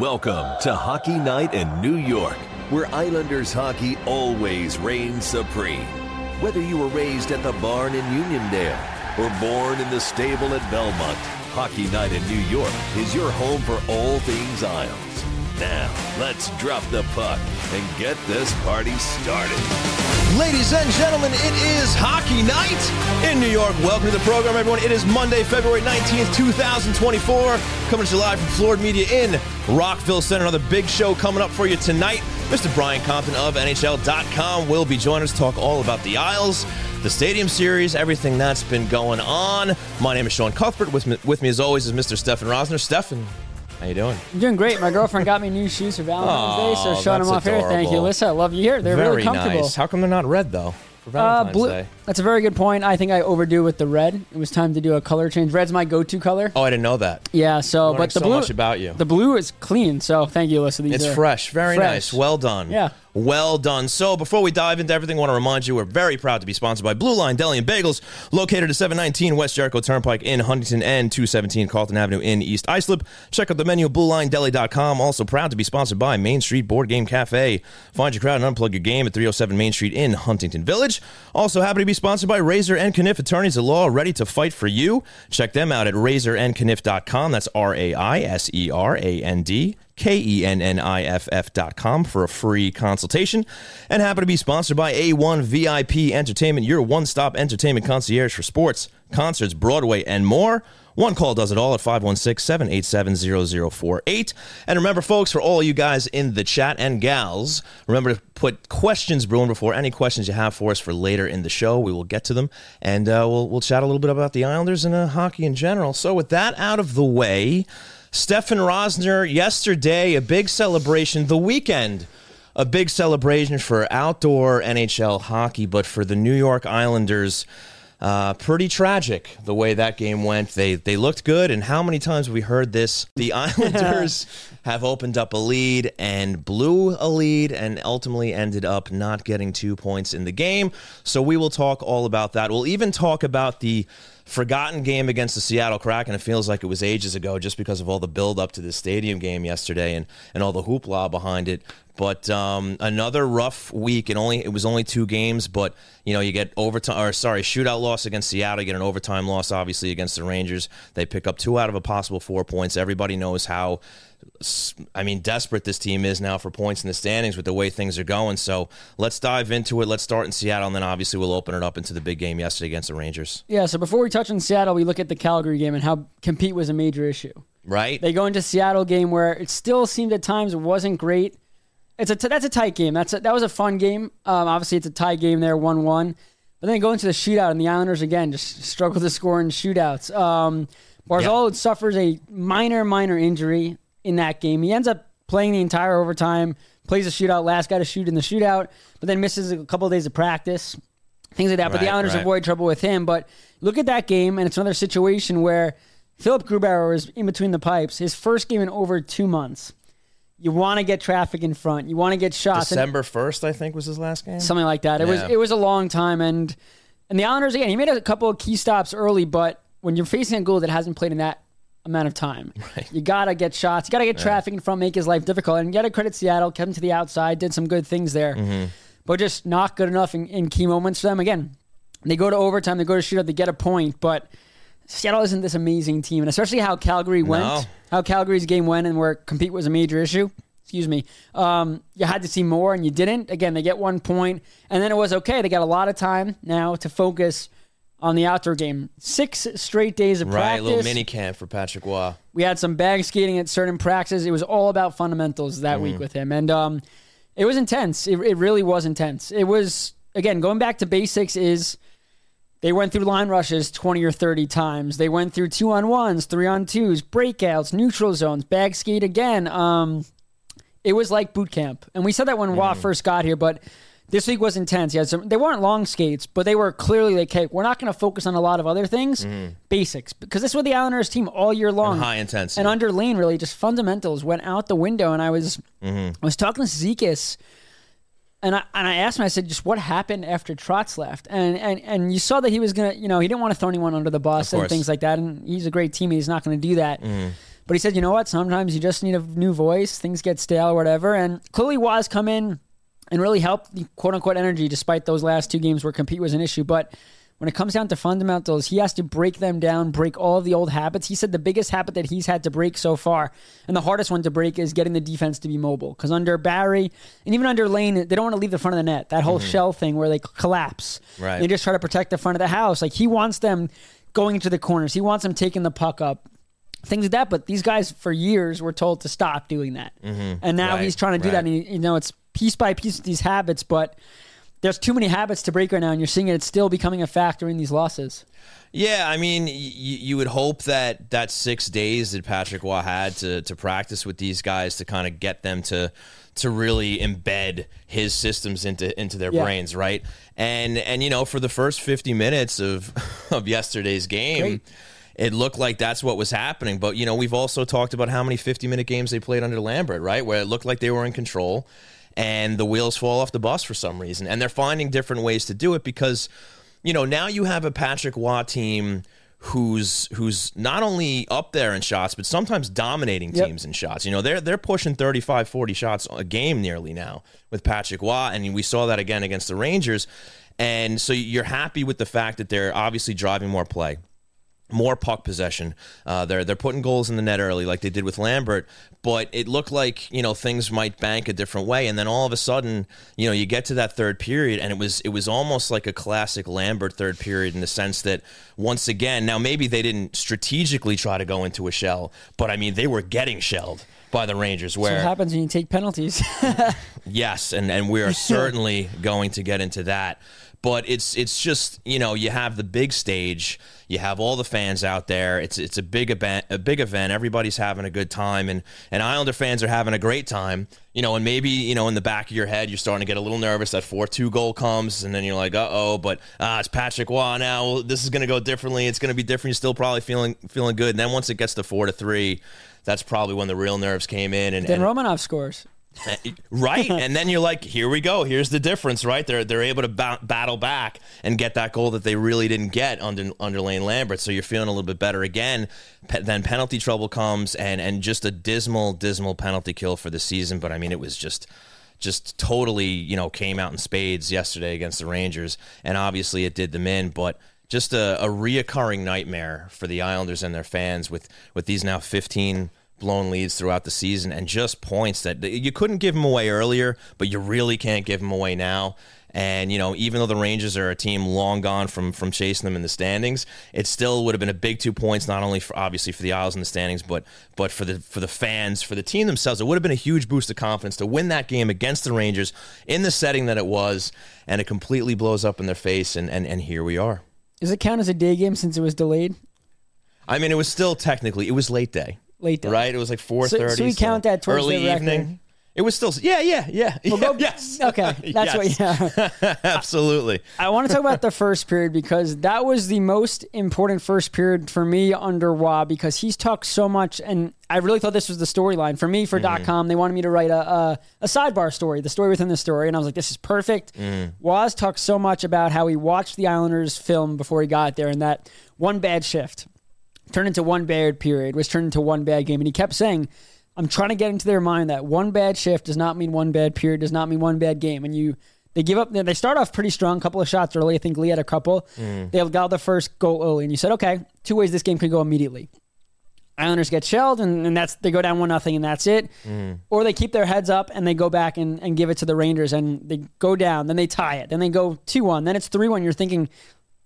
Welcome to Hockey Night in New York, where Islanders hockey always reigns supreme. Whether you were raised at the barn in Uniondale or born in the stable at Belmont, Hockey Night in New York is your home for all things Isles. Now, let's drop the puck and get this party started. Ladies and gentlemen, it is hockey night in New York. Welcome to the program, everyone. It is Monday, February 19th, 2024. Coming to you live from Floored Media in Rockville Centre. Another big show coming up for you tonight. Mr. Brian Compton of NHL.com will be joining us to talk all about the Isles, the Stadium Series, everything that's been going on. My name is Sean Cuthbert. With me, with me as always, is Mr. Stefen Rosner. Stefen, how you doing? I'm doing great. My girlfriend got me new shoes for Valentine's Day, so showing them off here. Thank you. Alyssa. I love you here. They're Very really comfortable. nice. How come they're not red, though, for Uh, Valentine's blue. Day? That's a very good point. I think I overdo with the red. It was time to do a color change. Red's my go-to color. Oh, I didn't know that. Yeah. So, Learning but the so blue. much about you. The blue is clean. So, thank you, Alyssa. These It's are fresh, very fresh. nice. Well done. Yeah. Well done. So, before we dive into everything, I want to remind you we're very proud to be sponsored by Blue Line Deli and Bagels, located at 719 West Jericho Turnpike in Huntington and 217 Carlton Avenue in East Islip. Check out the menu at BlueLineDeli.com. Also proud to be sponsored by Main Street Board Game Cafe. Find your crowd and unplug your game at 307 Main Street in Huntington Village. Also happy to be sponsored by Raiser and Kenniff Attorneys at Law, ready to fight for you. Check them out at raiserandkenniff.com. That's R A I S E R A N D. K E N N I F F dot com for a free consultation. And happy to be sponsored by A1 VIP Entertainment, your one stop entertainment concierge for sports, concerts, Broadway, and more. One call does it all at 516 787 0048. And remember, folks, for all you guys in the chat and gals, remember to put questions brewing before any questions you have for us for later in the show. We will get to them and uh, we'll, we'll chat a little bit about the Islanders and uh, hockey in general. So, with that out of the way, Stefen Rosner, yesterday, a big celebration. The weekend, a big celebration for outdoor NHL hockey, but for the New York Islanders, uh, pretty tragic the way that game went. They they looked good, and how many times have we heard this? The Islanders have opened up a lead and blew a lead, and ultimately ended up not getting two points in the game. So we will talk all about that. We'll even talk about the forgotten game against the Seattle Kraken. It feels like it was ages ago just because of all the build up to the stadium game yesterday and, and all the hoopla behind it. But um, another rough week, and only it was only two games. But you know, you get overtime, or sorry, shootout loss against Seattle. You get an overtime loss, obviously against the Rangers. They pick up two out of a possible four points. Everybody knows how I mean, desperate this team is now for points in the standings with the way things are going. So let's dive into it. Let's start in Seattle, and then obviously we'll open it up into the big game yesterday against the Rangers. Yeah. So before we touch on Seattle, we look at the Calgary game and how compete was a major issue. Right? They go into Seattle game where it still seemed at times it wasn't great. It's a t- that's a tight game. That's a, that was a fun game. Um, obviously, it's a tie game there, one one. But then they go into the shootout, and the Islanders again just struggle to score in shootouts. Um, Barzal suffers a minor, minor injury in that game. He ends up playing the entire overtime, plays a shootout, last guy to shoot in the shootout, but then misses a couple of days of practice, things like that. but the Right, Islanders right. avoid trouble with him. But look at that game, and it's another situation where Philipp Grubauer is in between the pipes. His first game in over two months. You want to get traffic in front. You want to get shots. December first, I think, was his last game. something like that. It was it was a long time, and and the Islanders again. He made a couple of key stops early, but when you're facing a goal that hasn't played in that amount of time, you gotta get shots. You gotta get traffic in front, make his life difficult. And you gotta credit Seattle, kept him to the outside, did some good things there, Mm-hmm. but just not good enough in, in key moments for them. Again, they go to overtime, they go to shootout, they get a point, but. Seattle isn't this amazing team, and especially how Calgary went, No. how Calgary's game went, and where compete was a major issue. Excuse me. Um, you had to see more, and you didn't. Again, they get one point, and then it was okay. They got a lot of time now to focus on the outdoor game. Six straight days of practice. right, practice. little mini camp for Patrick Roy. We had some bag skating at certain practices. It was all about fundamentals that Mm-hmm. week with him, and um, it was intense. It, it really was intense. It was again going back to basics. Is they went through line rushes 20 or 30 times. They went through two on ones, three on twos, breakouts, neutral zones, bag skate again. Um, it was like boot camp. And we said that when Roy first got here, but this week was intense. He had some, they weren't long skates, but they were clearly like, hey, we're not going to focus on a lot of other things, basics, because this was the Islanders team all year long. high intensity. And under Lane, really, just fundamentals went out the window. And I was, Mm-hmm. I was talking to Cizikas and I and I asked him, I said, just what happened after Trotz left? And and and you saw that he was gonna, you know, he didn't want to throw anyone under the bus and things like that. And he's a great teammate. He's not going to do that. But he said, you know what? Sometimes you just need a new voice. Things get stale or whatever. And clearly, Roy's come in and really help the quote unquote energy, despite those last two games where compete was an issue. But when it comes down to fundamentals, he has to break them down, break all of the old habits. He said the biggest habit that he's had to break so far, and the hardest one to break, is getting the defense to be mobile. Because under Barry and even under Lane, they don't want to leave the front of the net. That whole mm-hmm. shell thing where they collapse. Right. They just try to protect the front of the house. Like he wants them going into the corners. He wants them taking the puck up. Things like that, but these guys for years were told to stop doing that, mm-hmm. and now Right, he's trying to do right. that. And he, you know, it's piece by piece with these habits, but there's too many habits to break right now, and you're seeing it. It's still becoming a factor in these losses. Yeah, I mean, y- you would hope that that six days that Patrick Roy had to to practice with these guys to kind of get them to to really embed his systems into into their Yeah. brains, right? And and you know, for the first fifty minutes of of yesterday's game. Great. It looked like that's what was happening, but you know we've also talked about how many fifty-minute games they played under Lambert, right? Where it looked like they were in control, and the wheels fall off the bus for some reason, and they're finding different ways to do it because you know, now you have a Patrick Roy team who's who's not only up there in shots but sometimes dominating Yep. teams in shots. You know, they're they're pushing 35 40 shots a game nearly now with Patrick Roy and we saw that again against the Rangers. And so you're happy with the fact that they're obviously driving more play more puck possession. Uh, they're they're putting goals in the net early, like they did with Lambert. But it looked like you know things might bank a different way, and then all of a sudden, you know, you get to that third period, and it was it was almost like a classic Lambert third period in the sense that once again, now maybe they didn't strategically try to go into a shell, but I mean they were getting shelled by the Rangers. Where happens when you take penalties. Yes, and, and we are certainly going to get into that. But it's it's just you know you have the big stage, you have all the fans out there. It's it's a big event, a big event. Everybody's having a good time, and and Islander fans are having a great time. You know, and maybe you know in the back of your head you're starting to get a little nervous that four two goal comes, and then you're like, uh oh, but ah, it's Patrick Roy now. Well, this is going to go differently. It's going to be different. You're still probably feeling feeling good. And then once it gets to four to three, that's probably when the real nerves came in. And, then and Romanov scores. right and then you're like here we go here's the difference right? They're they're able to ba- battle back and get that goal that they really didn't get under under Lane Lambert so you're feeling a little bit better again. Pe- then penalty trouble comes and and just a dismal dismal penalty kill for the season but I mean it was just just totally you know came out in spades yesterday against the Rangers and obviously it did them in but just a, a reoccurring nightmare for the Islanders and their fans with with these now 15 blown leads throughout the season and just points that you couldn't give them away earlier, but you really can't give them away now. And you know, even though the Rangers are a team long gone from from chasing them in the standings, it still would have been a big two points, not only for obviously for the Isles in the standings, but but for the for the fans, for the team themselves. It would have been a huge boost of confidence to win that game against the Rangers in the setting that it was, and it completely blows up in their face. And and, and here we are. Does it count as a day game since it was delayed? I mean, it was still technically it was late day. Late day. Right? It was like four thirty. So- so we count that towards early the record. evening. It was still yeah, yeah, yeah. We'll yeah go- yes. Okay, that's Yes. what. Yeah. Absolutely. I want to talk about the first period because that was the most important first period for me under Roy because he's talked so much, and I really thought this was the storyline for me for mm-hmm. .com. They wanted me to write a, a a sidebar story, the story within the story, and I was like, this is perfect. Mm-hmm. Roy's talked so much about how he watched the Islanders film before he got there, and that one bad shift turned into one bad period, which turned into one bad game, and he kept saying. I'm trying to get into their mind that one bad shift does not mean one bad period, does not mean one bad game. And you, they give up. They start off pretty strong, couple of shots early. I think Lee had a couple. Mm. They got the first goal early, and you said, okay, two ways this game could go immediately. Islanders get shelled, and, and that's they go down one nothing, and that's it. Mm. Or they keep their heads up and they go back and, and give it to the Rangers, and they go down, then they tie it, then they go two one, then it's three one. You're thinking,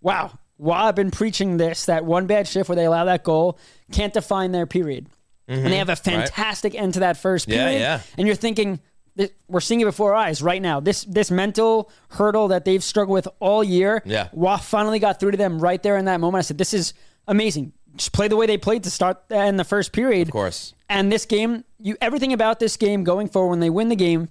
wow, why I've been preaching this that one bad shift where they allow that goal can't define their period, and they mm-hmm. have a fantastic end to that first period. yeah. And you're thinking. We're seeing it before our eyes right now. This this mental hurdle that they've struggled with all year. Yeah. Roy finally got through to them right there in that moment. I said, "This is amazing. Just play the way they played to start in the first period." Of course. And this game, you everything about this game going forward when they win the game,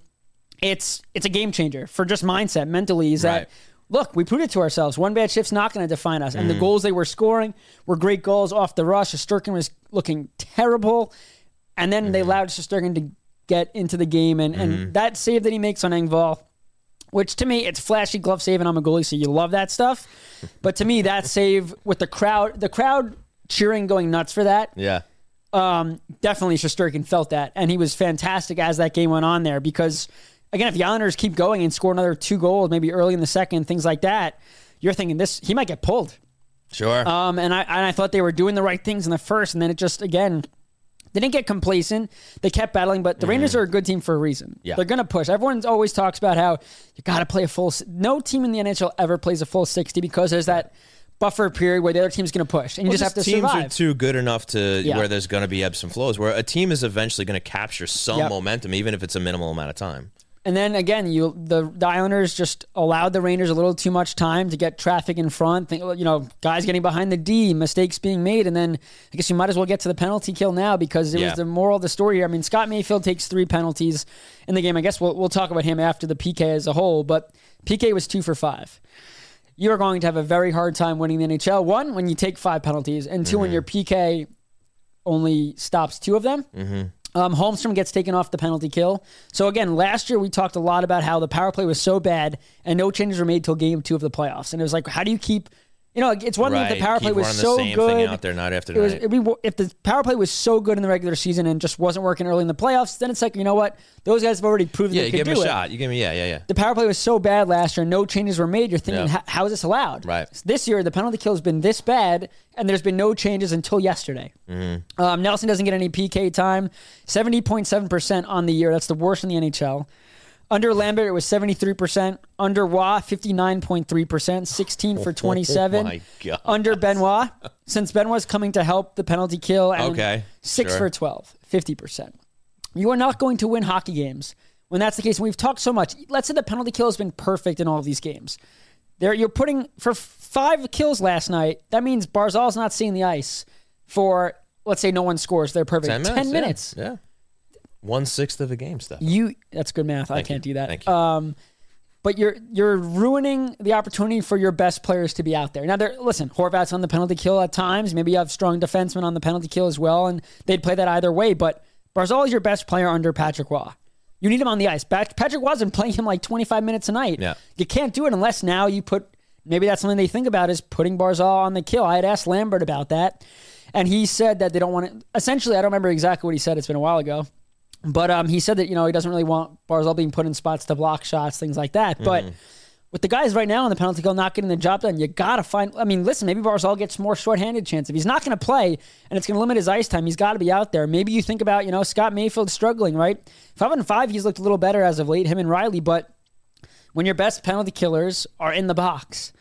it's it's a game changer for just mindset mentally. Is Right. that look, we proved it to ourselves. One bad shift's not going to define us. And Mm. the goals they were scoring were great goals off the rush. Shesterkin was looking terrible, and then Mm-hmm. they allowed Shesterkin to get into the game. And and that save that he makes on Engvall. Which to me, it's flashy glove save, and I'm a goalie, so you love that stuff. But to me, that save with the crowd, the crowd cheering, going nuts for that, Yeah. um, definitely Shesterkin felt that, and he was fantastic as that game went on there because, again, if the Islanders keep going and score another two goals, maybe early in the second, things like that, you're thinking this he might get pulled. Sure. Um, and I and I thought they were doing the right things in the first, and then it just again. They didn't get complacent. They kept battling, but the Rangers are a good team for a reason. Mm-hmm. Yeah. They're going to push. Everyone always talks about how you got to play a full. No team in the NHL ever plays a full sixty because there's that buffer period where the other team's going to push, and you Well, just have to teams survive. Teams are too good enough to Yeah. where there's going to be ebbs and flows. Where a team is eventually going to capture some Yep. momentum, even if it's a minimal amount of time. And then again, you the, the Islanders just allowed the Rangers a little too much time to get traffic in front. Think, you know, guys getting behind the D, mistakes being made, and then I guess you might as well get to the penalty kill now because it Yeah. was the moral of the story here. I mean, Scott Mayfield takes three penalties in the game. I guess we'll we'll talk about him after the PK as a whole, but PK was two for five. You are going to have a very hard time winning the NHL. One, when you take five penalties, and 2 when mm-hmm. your PK only stops two of them. Mm-hmm. Um, Holmstrom gets taken off the penalty kill. So again, last year we talked a lot about how the power play was so bad and no changes were made till game two of the playoffs. And it was like, how do you keep? You know, it's one thing if the power Keep play was running the so same good thing out there night after it was, be- if the power play was so good in the regular season and just wasn't working early in the playoffs, then it's like, you know what? Those guys have already proven Yeah, they you could give do him a it shot. You give me, yeah, yeah, yeah. the power play was so bad last year, no changes were made. You're thinking, Yeah. "How- how is this allowed? Right. This year, the penalty kill has been this bad, and there's been no changes until yesterday. Mm-hmm. Um, Nelson doesn't get any PK time, 70.7% on the year. That's the worst in the NHL. Under Lambert, it was 73%. Under Roy, 59.3%, 16 for 27. Oh my God. Under Benoit, since Benoit's coming to help the penalty kill, and Okay, 6 sure. for 12, 50%. You are not going to win hockey games when that's the case. And we've talked so much. Let's say the penalty kill has been perfect in all of these games. There, you're putting for five kills last night. That means Barzal's not seeing the ice for let's say no one scores. They're perfect. Ten minutes. Ten yeah, minutes. Yeah. One sixth of a game stuff. You that's good math. I can't you. do that. Thank you. Um, but you're you're ruining the opportunity for your best players to be out there. Now, there. Listen, Horvat's on the penalty kill at times. Maybe you have strong defensemen on the penalty kill as well, and they'd play that either way. But Barzal is your best player under Patrick Roy. You need him on the ice. Patrick Roy's been playing him like 25 minutes a night. Yeah. You can't do it unless now you put. Maybe that's something they think about is putting Barzal on the kill. I had asked Lambert about that, and he said that they don't want to. Essentially, I don't remember exactly what he said. It's been a while ago. But um, he said that you know he doesn't really want Barzal being put in spots to block shots, things like that. But with the guys right now on the penalty kill not getting the job done, you gotta find. I mean, listen, maybe Barzal gets more shorthanded chance if he's not going to play and it's going to limit his ice time. He's got to be out there. Maybe you think about you know Scott Mayfield struggling, right? Five on five, he's looked a little better as of late. Him and Riley, but when your best penalty killers are in the box.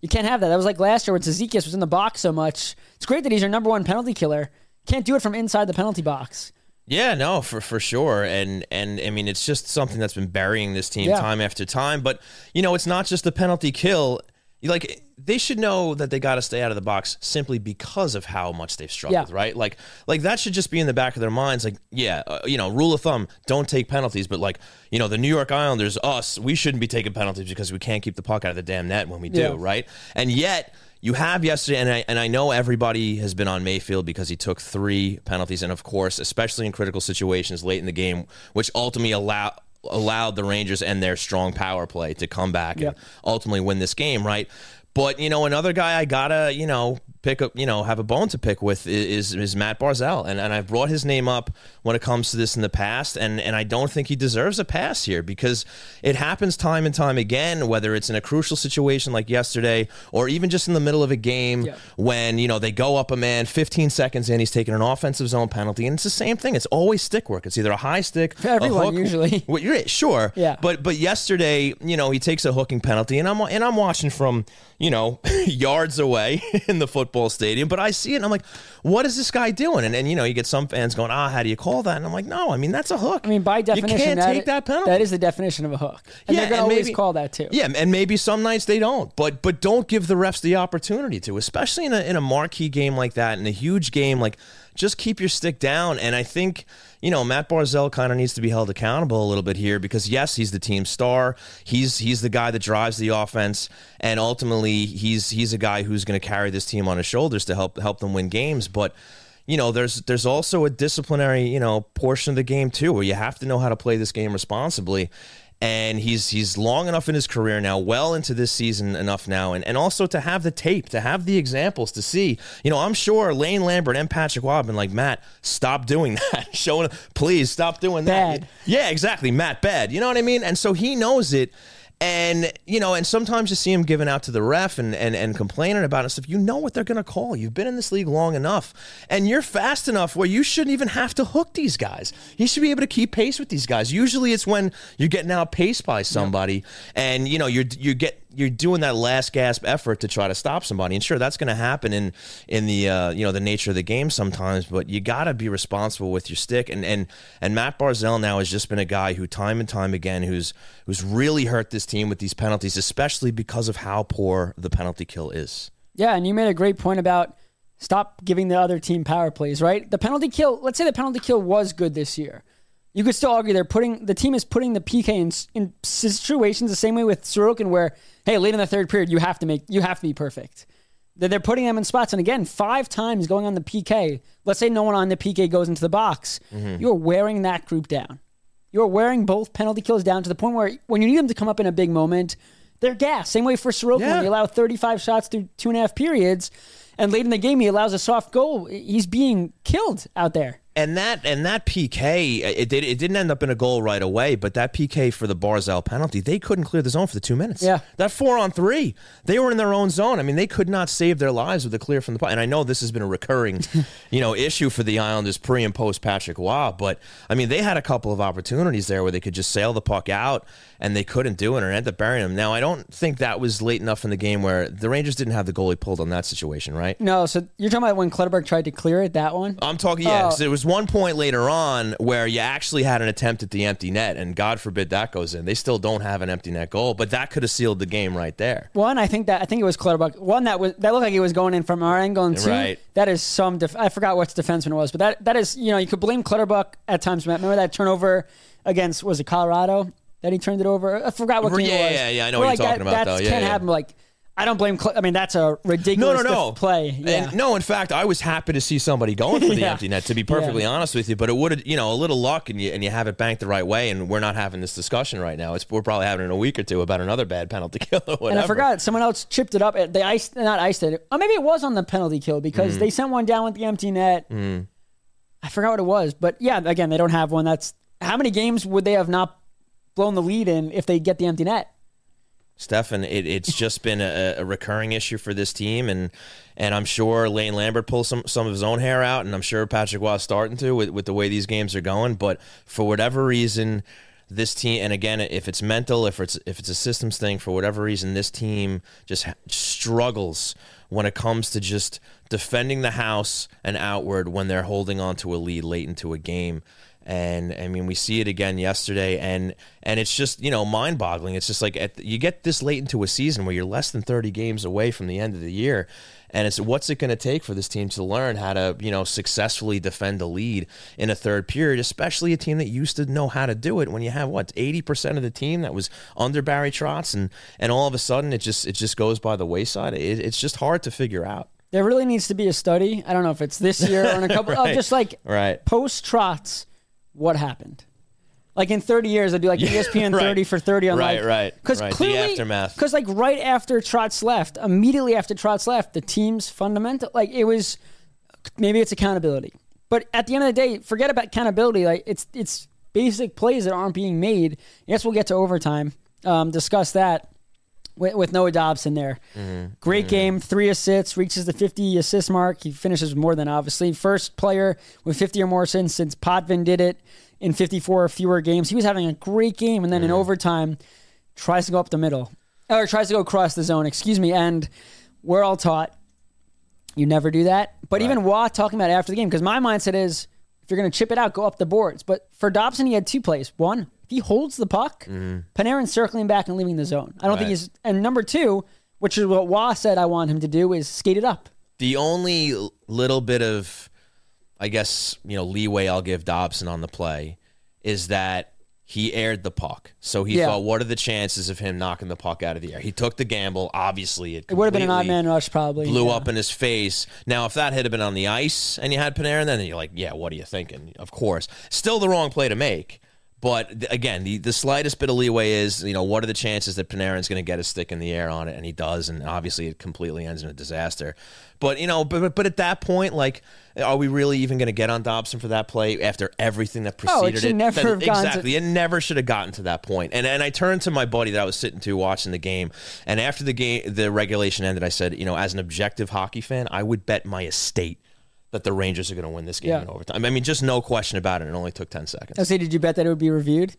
You can't have that. That was like last year when Cizikas was in the box so much. It's great that he's your number one penalty killer. Can't do it from inside the penalty box. Yeah, no, for for sure, and and I mean it's just something that's been burying this team Yeah. time after time. But you know, it's not just the penalty kill. Like they should know that they got to stay out of the box simply because of how much they've struggled, Yeah. right? Like like that should just be in the back of their minds. Like, yeah, uh, you know, rule of thumb: don't take penalties. But like, you know, the New York Islanders, us, we shouldn't be taking penalties because we can't keep the puck out of the damn net when we do, Yeah. right? And yet. You have yesterday, and I, and I know everybody has been on Mayfield because he took three penalties, and of course, especially in critical situations late in the game, which ultimately allow, allowed the Rangers and their strong power play to come back and ultimately win this game, right? But you know, another guy I gotta you know pick up, you know, have a bone to pick with is is Matt Barzal, and and I've brought his name up when it comes to this in the past, and and I don't think he deserves a pass here because it happens time and time again, whether it's in a crucial situation like yesterday or even just in the middle of a game Yeah. when you know they go up a man 15 seconds in, he's taking an offensive zone penalty, and it's the same thing. It's always stick work. It's either a high stick, For everyone, a hook, usually. well, you're sure, Yeah. But but yesterday, you know, he takes a hooking penalty, and I'm and I'm watching from you know yards away in the football stadium, but I see it, and I'm like, what is this guy doing? And and you know, you get some fans going, ah, how do you call that? And I'm like, no, I mean that's a hook. I mean, by definition, you can't that take that penalty. That is the definition of a hook, and they're going to always maybe- call that too. Yeah, and maybe some nights they don't, but but don't give the refs the opportunity to, especially in a in a marquee game like that, in a huge game like. Just keep your stick down, and I think you know Matt Barzal kind of needs to be held accountable a little bit here because yes, he's the team star. He's he's the guy that drives the offense, and ultimately he's he's a guy who's going to carry this team on his shoulders to help help them win games. But you know, there's there's also a disciplinary you know portion of the game too, where you have to know how to play this game responsibly. And he's he's long enough in his career now, well into this season enough now, and, and also to have the tape, to have the examples to see. You know, I'm sure Lane Lambert and Patrick Roy have been like, Matt, stop doing that. Showing, please stop doing that. Bad. Yeah, exactly, Matt. Bad. You know what I mean? And so he knows it. And you know, and sometimes you see him giving out to the ref and and, and complaining about it stuff. You know what they're going to call. You've been in this league long enough, and you're fast enough where you shouldn't even have to hook these guys. You should be able to keep pace with these guys. Usually, it's when you're getting outpaced by somebody, and you know you're you get you're doing that last gasp effort to try to stop somebody. And sure, that's going to happen in in the uh, you know the nature of the game sometimes. But you got to be responsible with your stick. And and and Matt Barzal now has just been a guy who time and time again who's who's really hurt this team with these penalties, especially because of how poor the penalty kill is. Yeah, and you made a great point about stop giving the other team power plays, right? The penalty kill, let's say the penalty kill was good this year. You could still argue they're putting the team is putting the PK in, in situations the same way with Sorokin where hey, late in the third period you have to make you have to be perfect. That they're putting them in spots and again, five times going on the PK. Let's say no one on the PK goes into the box. Mm-hmm. You're wearing that group down. You're wearing both penalty kills down to the point where when you need them to come up in a big moment, they're gas. Same way for Sorokin Yeah. when you allow 35 shots through two and a half periods, and late in the game he allows a soft goal. He's being killed out there. And that and that PK, it did it didn't end up in a goal right away, but that PK for the Barzal penalty, they couldn't clear the zone for the two minutes. Yeah. that four on three, they were in their own zone. I mean, they could not save their lives with a clear from the puck. And I know this has been a recurring, you know, issue for the Islanders pre and post Patrick Roy, but I mean, they had a couple of opportunities there where they could just sail the puck out, and they couldn't do it, and end up burying them. Now, I don't think that was late enough in the game where the Rangers didn't have the goalie pulled on that situation, right? No, so you're talking about when Clutterbuck tried to clear it, that one? I'm talking, yeah. Oh. 'cause there was one point later on where you actually had an attempt at the empty net, and God forbid that goes in. They still don't have an empty net goal, but that could have sealed the game right there. One, I think that I think it was Clutterbuck. One that was that looked like it was going in from our angle, and two, Right. that is some. Def- I forgot which defenseman it was, but that that is you know you could blame Clutterbuck at times. Remember that turnover against was it Colorado that he turned it over? I forgot what game Yeah, it was. yeah, yeah, I know what like, you're talking that, about, That though. Yeah, can't yeah. happen. Like I don't blame. Cl- I mean that's a ridiculous no, no. no. play. Yeah. And no, in fact, I was happy to see somebody going for the Yeah. empty net. To be perfectly Yeah. honest with you, but it would you know, a little luck, and you and you have it banked the right way. And we're not having this discussion right now. It's we're probably having it in a week or two about another bad penalty kill or whatever. And I forgot someone else chipped it up. They iced, not iced it. Or maybe it was on the penalty kill because Mm. they sent one down with the empty net. I forgot what it was, but yeah, again, they don't have one. That's how many games would they have not blown the lead in if they get the empty net? Stefen, it, it's just been a, a recurring issue for this team, and and I'm sure Lane Lambert pulls some, some of his own hair out, and I'm sure Patrick Roy starting to with, with the way these games are going. But for whatever reason, this team, and again, if it's mental, if it's if it's a systems thing, for whatever reason, this team just struggles when it comes to just defending the house and outward when they're holding on to a lead late into a game and I mean we see it again yesterday, and and it's just you know mind boggling. It's just like at, you get this late into a season where you're less than 30 games away from the end of the year, and it's what's it going to take for this team to learn how to you know successfully defend a lead in a third period, especially a team that used to know how to do it when you have what 80 percent of the team that was under Barry Trotz, and and all of a sudden it just it just goes by the wayside. It, it's just hard to figure out. There really needs to be a study. I don't know if it's this year or in a couple Right. of just like Right. post Trotz, what happened? Like in 30 years, I'd do like ESPN right. 30 for 30 on Right, like right, because right. The clearly aftermath. Because like right after Trotz left, immediately after Trotz left, the team's fundamental like it was maybe it's accountability, but at the end of the day, forget about accountability. Like it's it's basic plays that aren't being made. Yes, we'll get to overtime. Um, discuss that with, with Noah Dobson there. Mm-hmm. Great mm-hmm. game, three assists, reaches the 50 assist mark. He finishes more than obviously. First player with 50 or more since since Potvin did it in 54 or fewer games. He was having a great game, and then in mm-hmm. overtime, tries to go up the middle or tries to go across the zone. Excuse me. And we're all taught you never do that. But even Roy talking about it after the game, because my mindset is if you're going to chip it out, go up the boards. But for Dobson, he had two plays. One, if he holds the puck, mm-hmm. Panarin's circling back and leaving the zone. I don't think he's. And number two, which is what Roy said I want him to do, is skate it up. The only little bit of, I guess, you know, leeway I'll give Dobson on the play is that he aired the puck. So he Yeah. thought, what are the chances of him knocking the puck out of the air? He took the gamble. Obviously, it, It would have been an odd man rush, probably. Blew Yeah. up in his face. Now, if that had been on the ice and you had Panarin, then you're like, yeah, what are you thinking? Of course. Still the wrong play to make. But again, the, the slightest bit of leeway is, you know, what are the chances that Panarin's going to get a stick in the air on it? And he does. And obviously it completely ends in a disaster. But, you know, but, but- at that point, like, are we really even going to get on Dobson for that play after everything that Oh, it preceded should it? never That- gotten to- exactly. It never should have gotten to that point. And and I turned to my buddy that I was sitting to watching the game. And after the game, the regulation ended, I said, you know, as an objective hockey fan, I would bet my estate that the Rangers are going to win this game Yeah. in overtime. I mean, just no question about it. It only took 10 seconds. I say, did you bet that it would be reviewed?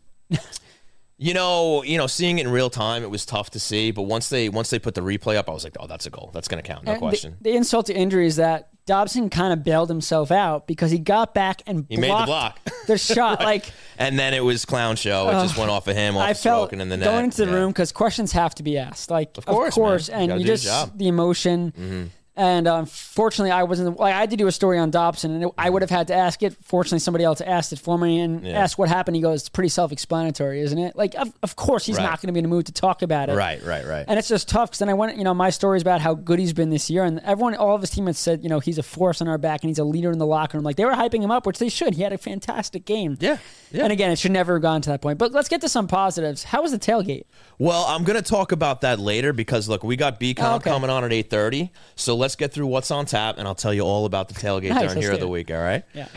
You know, you know, seeing it in real time, it was tough to see. But once they once they put the replay up, I was like, oh, that's a goal. That's going to count. No And question. The, the insult to injury is that Dobson kind of bailed himself out because he got back and He made the block. the shot. Like and then it was clown show. It just went off of him, off I felt in the net. going into the Yeah. room because questions have to be asked. Like of course, course, man. You and you do your just. Mm-hmm. the emotion. And um, unfortunately, I wasn't. Like, I had to do a story on Dobson, and it, I would have had to ask it. Fortunately, somebody else asked it for me and Yeah. asked what happened. He goes, "It's pretty self-explanatory, isn't it?" Like, of, of course, he's Right. not going to be in the mood to talk about it. Right, right, right. And it's just tough because then I went, you know, my stories about how good he's been this year, and everyone, all of his teammates said, you know, he's a force on our back and he's a leader in the locker room. Like they were hyping him up, which they should. He had a fantastic game. Yeah, yeah. And again, it should never have gone to that point. But let's get to some positives. How was the tailgate? Well, I'm going to talk about that later because look, we got BCom Oh, okay. coming on at 8:30. So let's get through what's on tap, and I'll tell you all about the tailgate Nice, during here of the week. All right. Yeah.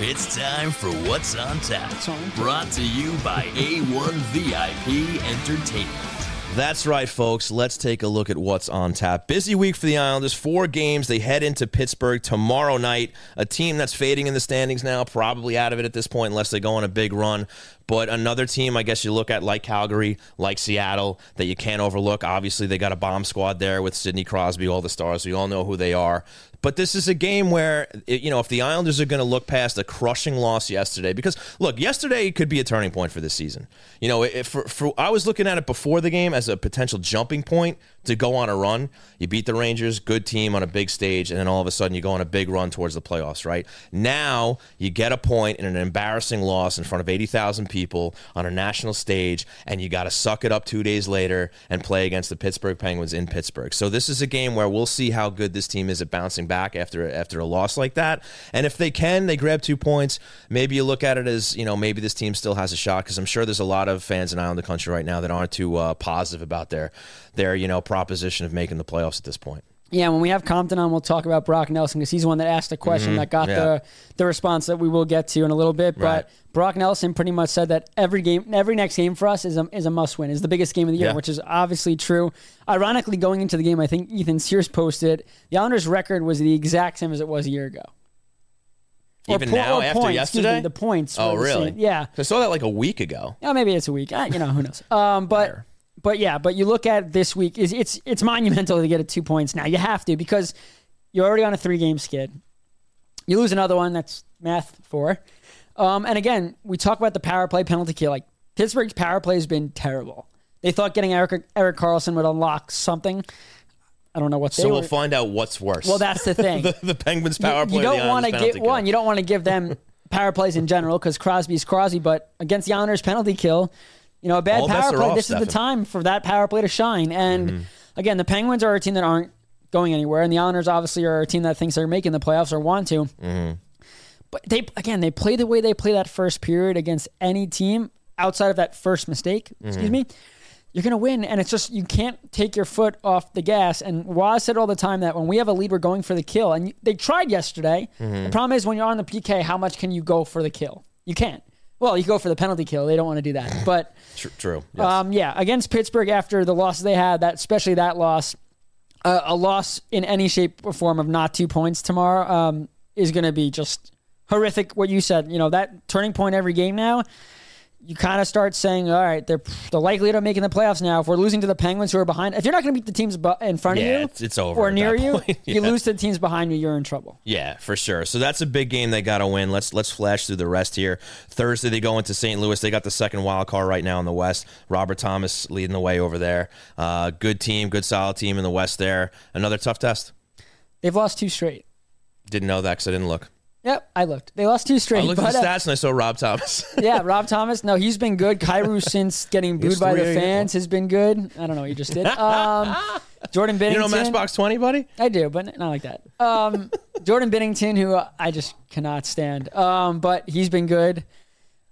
It's time for What's on Tap. on Tap. Brought to you by A1 VIP Entertainment. That's right, folks. Let's take a look at what's on tap. Busy week for the Islanders. Four games. They head into Pittsburgh tomorrow night. A team that's fading in the standings now, probably out of it at this point, unless they go on a big run. But another team, I guess you look at like Calgary, like Seattle, that you can't overlook. Obviously, they got a bomb squad there with Sidney Crosby, all the stars. We all know who they are. But this is a game where, you know, if the Islanders are going to look past a crushing loss yesterday, because look, yesterday could be a turning point for this season. You know, if for, for I was looking at it before the game as a potential jumping point to go on a run. You beat the Rangers, good team on a big stage, and then all of a sudden you go on a big run towards the playoffs, right? Now you get a point in an embarrassing loss in front of 80,000 people on a national stage, and you got to suck it up two days later and play against the Pittsburgh Penguins in Pittsburgh. So this is a game where we'll see how good this team is at bouncing back after after a loss like that. And if they can, they grab two points. Maybe you look at it as you know maybe this team still has a shot because I'm sure there's a lot of fans in Island the country right now that aren't too uh, positive about their their you know proposition of making the playoffs at this point. Yeah, when we have Compton on, we'll talk about Brock Nelson because he's the one that asked the question that got Mm-hmm. Yeah. the the response that we will get to in a little bit. Right. But Brock Nelson pretty much said that every game, every next game for us is a, is a must win, is the biggest game of the year, Yeah. which is obviously true. Ironically, going into the game, I think Ethan Sears posted the Islanders' record was the exact same as it was a year ago. Or Even po- now, after points, excuse me, yesterday? the points. Oh, really? same. Yeah. I saw that like a week ago. Yeah, maybe it's a week. I, you know, who knows? Um, but Fair. But yeah, but you look at this week is it's it's monumental to get a two points now. You have to because you're already on a three game skid. You lose another one. That's math four. Um, and again, we talk about the power play penalty kill. Like Pittsburgh's power play has been terrible. They thought getting Erik Erik Karlsson would unlock something. I don't know what they So we'll find out what's worse. well, that's the thing. the, the Penguins power play. you or don't want to get kill? one. You don't want to give them power plays in general because Crosby's Crosby. But against the Islanders penalty kill, you know, a bad All power play. off, this is the time for that power play to shine. And Mm-hmm. again, the Penguins are a team that aren't going anywhere, and the Islanders obviously are a team that thinks they're making the playoffs or want to. Mm-hmm. But they again, they play the way they play that first period against any team outside of that first mistake. Mm-hmm. Excuse me. You're gonna win, and it's just you can't take your foot off the gas. And Roy's said all the time that when we have a lead, we're going for the kill. And they tried yesterday. Mm-hmm. The problem is when you're on the PK, how much can you go for the kill? You can't. Well, you go for the penalty kill. They don't want to do that. But Tr- true. Yes. um, yeah, against Pittsburgh after the losses they had, that especially that loss, uh, a loss in any shape or form of not two points tomorrow um, is going to be just horrific. What you said, you know, that turning point every game now. You kind of start saying, all right, they're the likelihood of making the playoffs now. If we're losing to the Penguins who are behind, if you're not going to beat the teams in front Yeah, of you, it's- it's over or near you, point. you lose to the teams behind you, you're in trouble. Yeah, for sure. So that's a big game they got to win. Let's let's flash through the rest here. Thursday they go into St. Louis. They got the second wild card right now in the West. Robert Thomas leading the way over there. Uh, good team, good solid team in the West there. Another tough test. They've lost two straight. Didn't know that because I didn't look. Yep, I looked. They lost two straight. I looked at but, the uh, stats and I saw Rob Thomas. Yeah, Rob Thomas. No, he's been good. Kyrou since getting booed by the fans has been good. I don't know what you just did. Um, Jordan Binnington. you know Matchbox Twenty, buddy? I do, but not like that. Um, Jordan Binnington, who I just cannot stand. Um, but he's been good.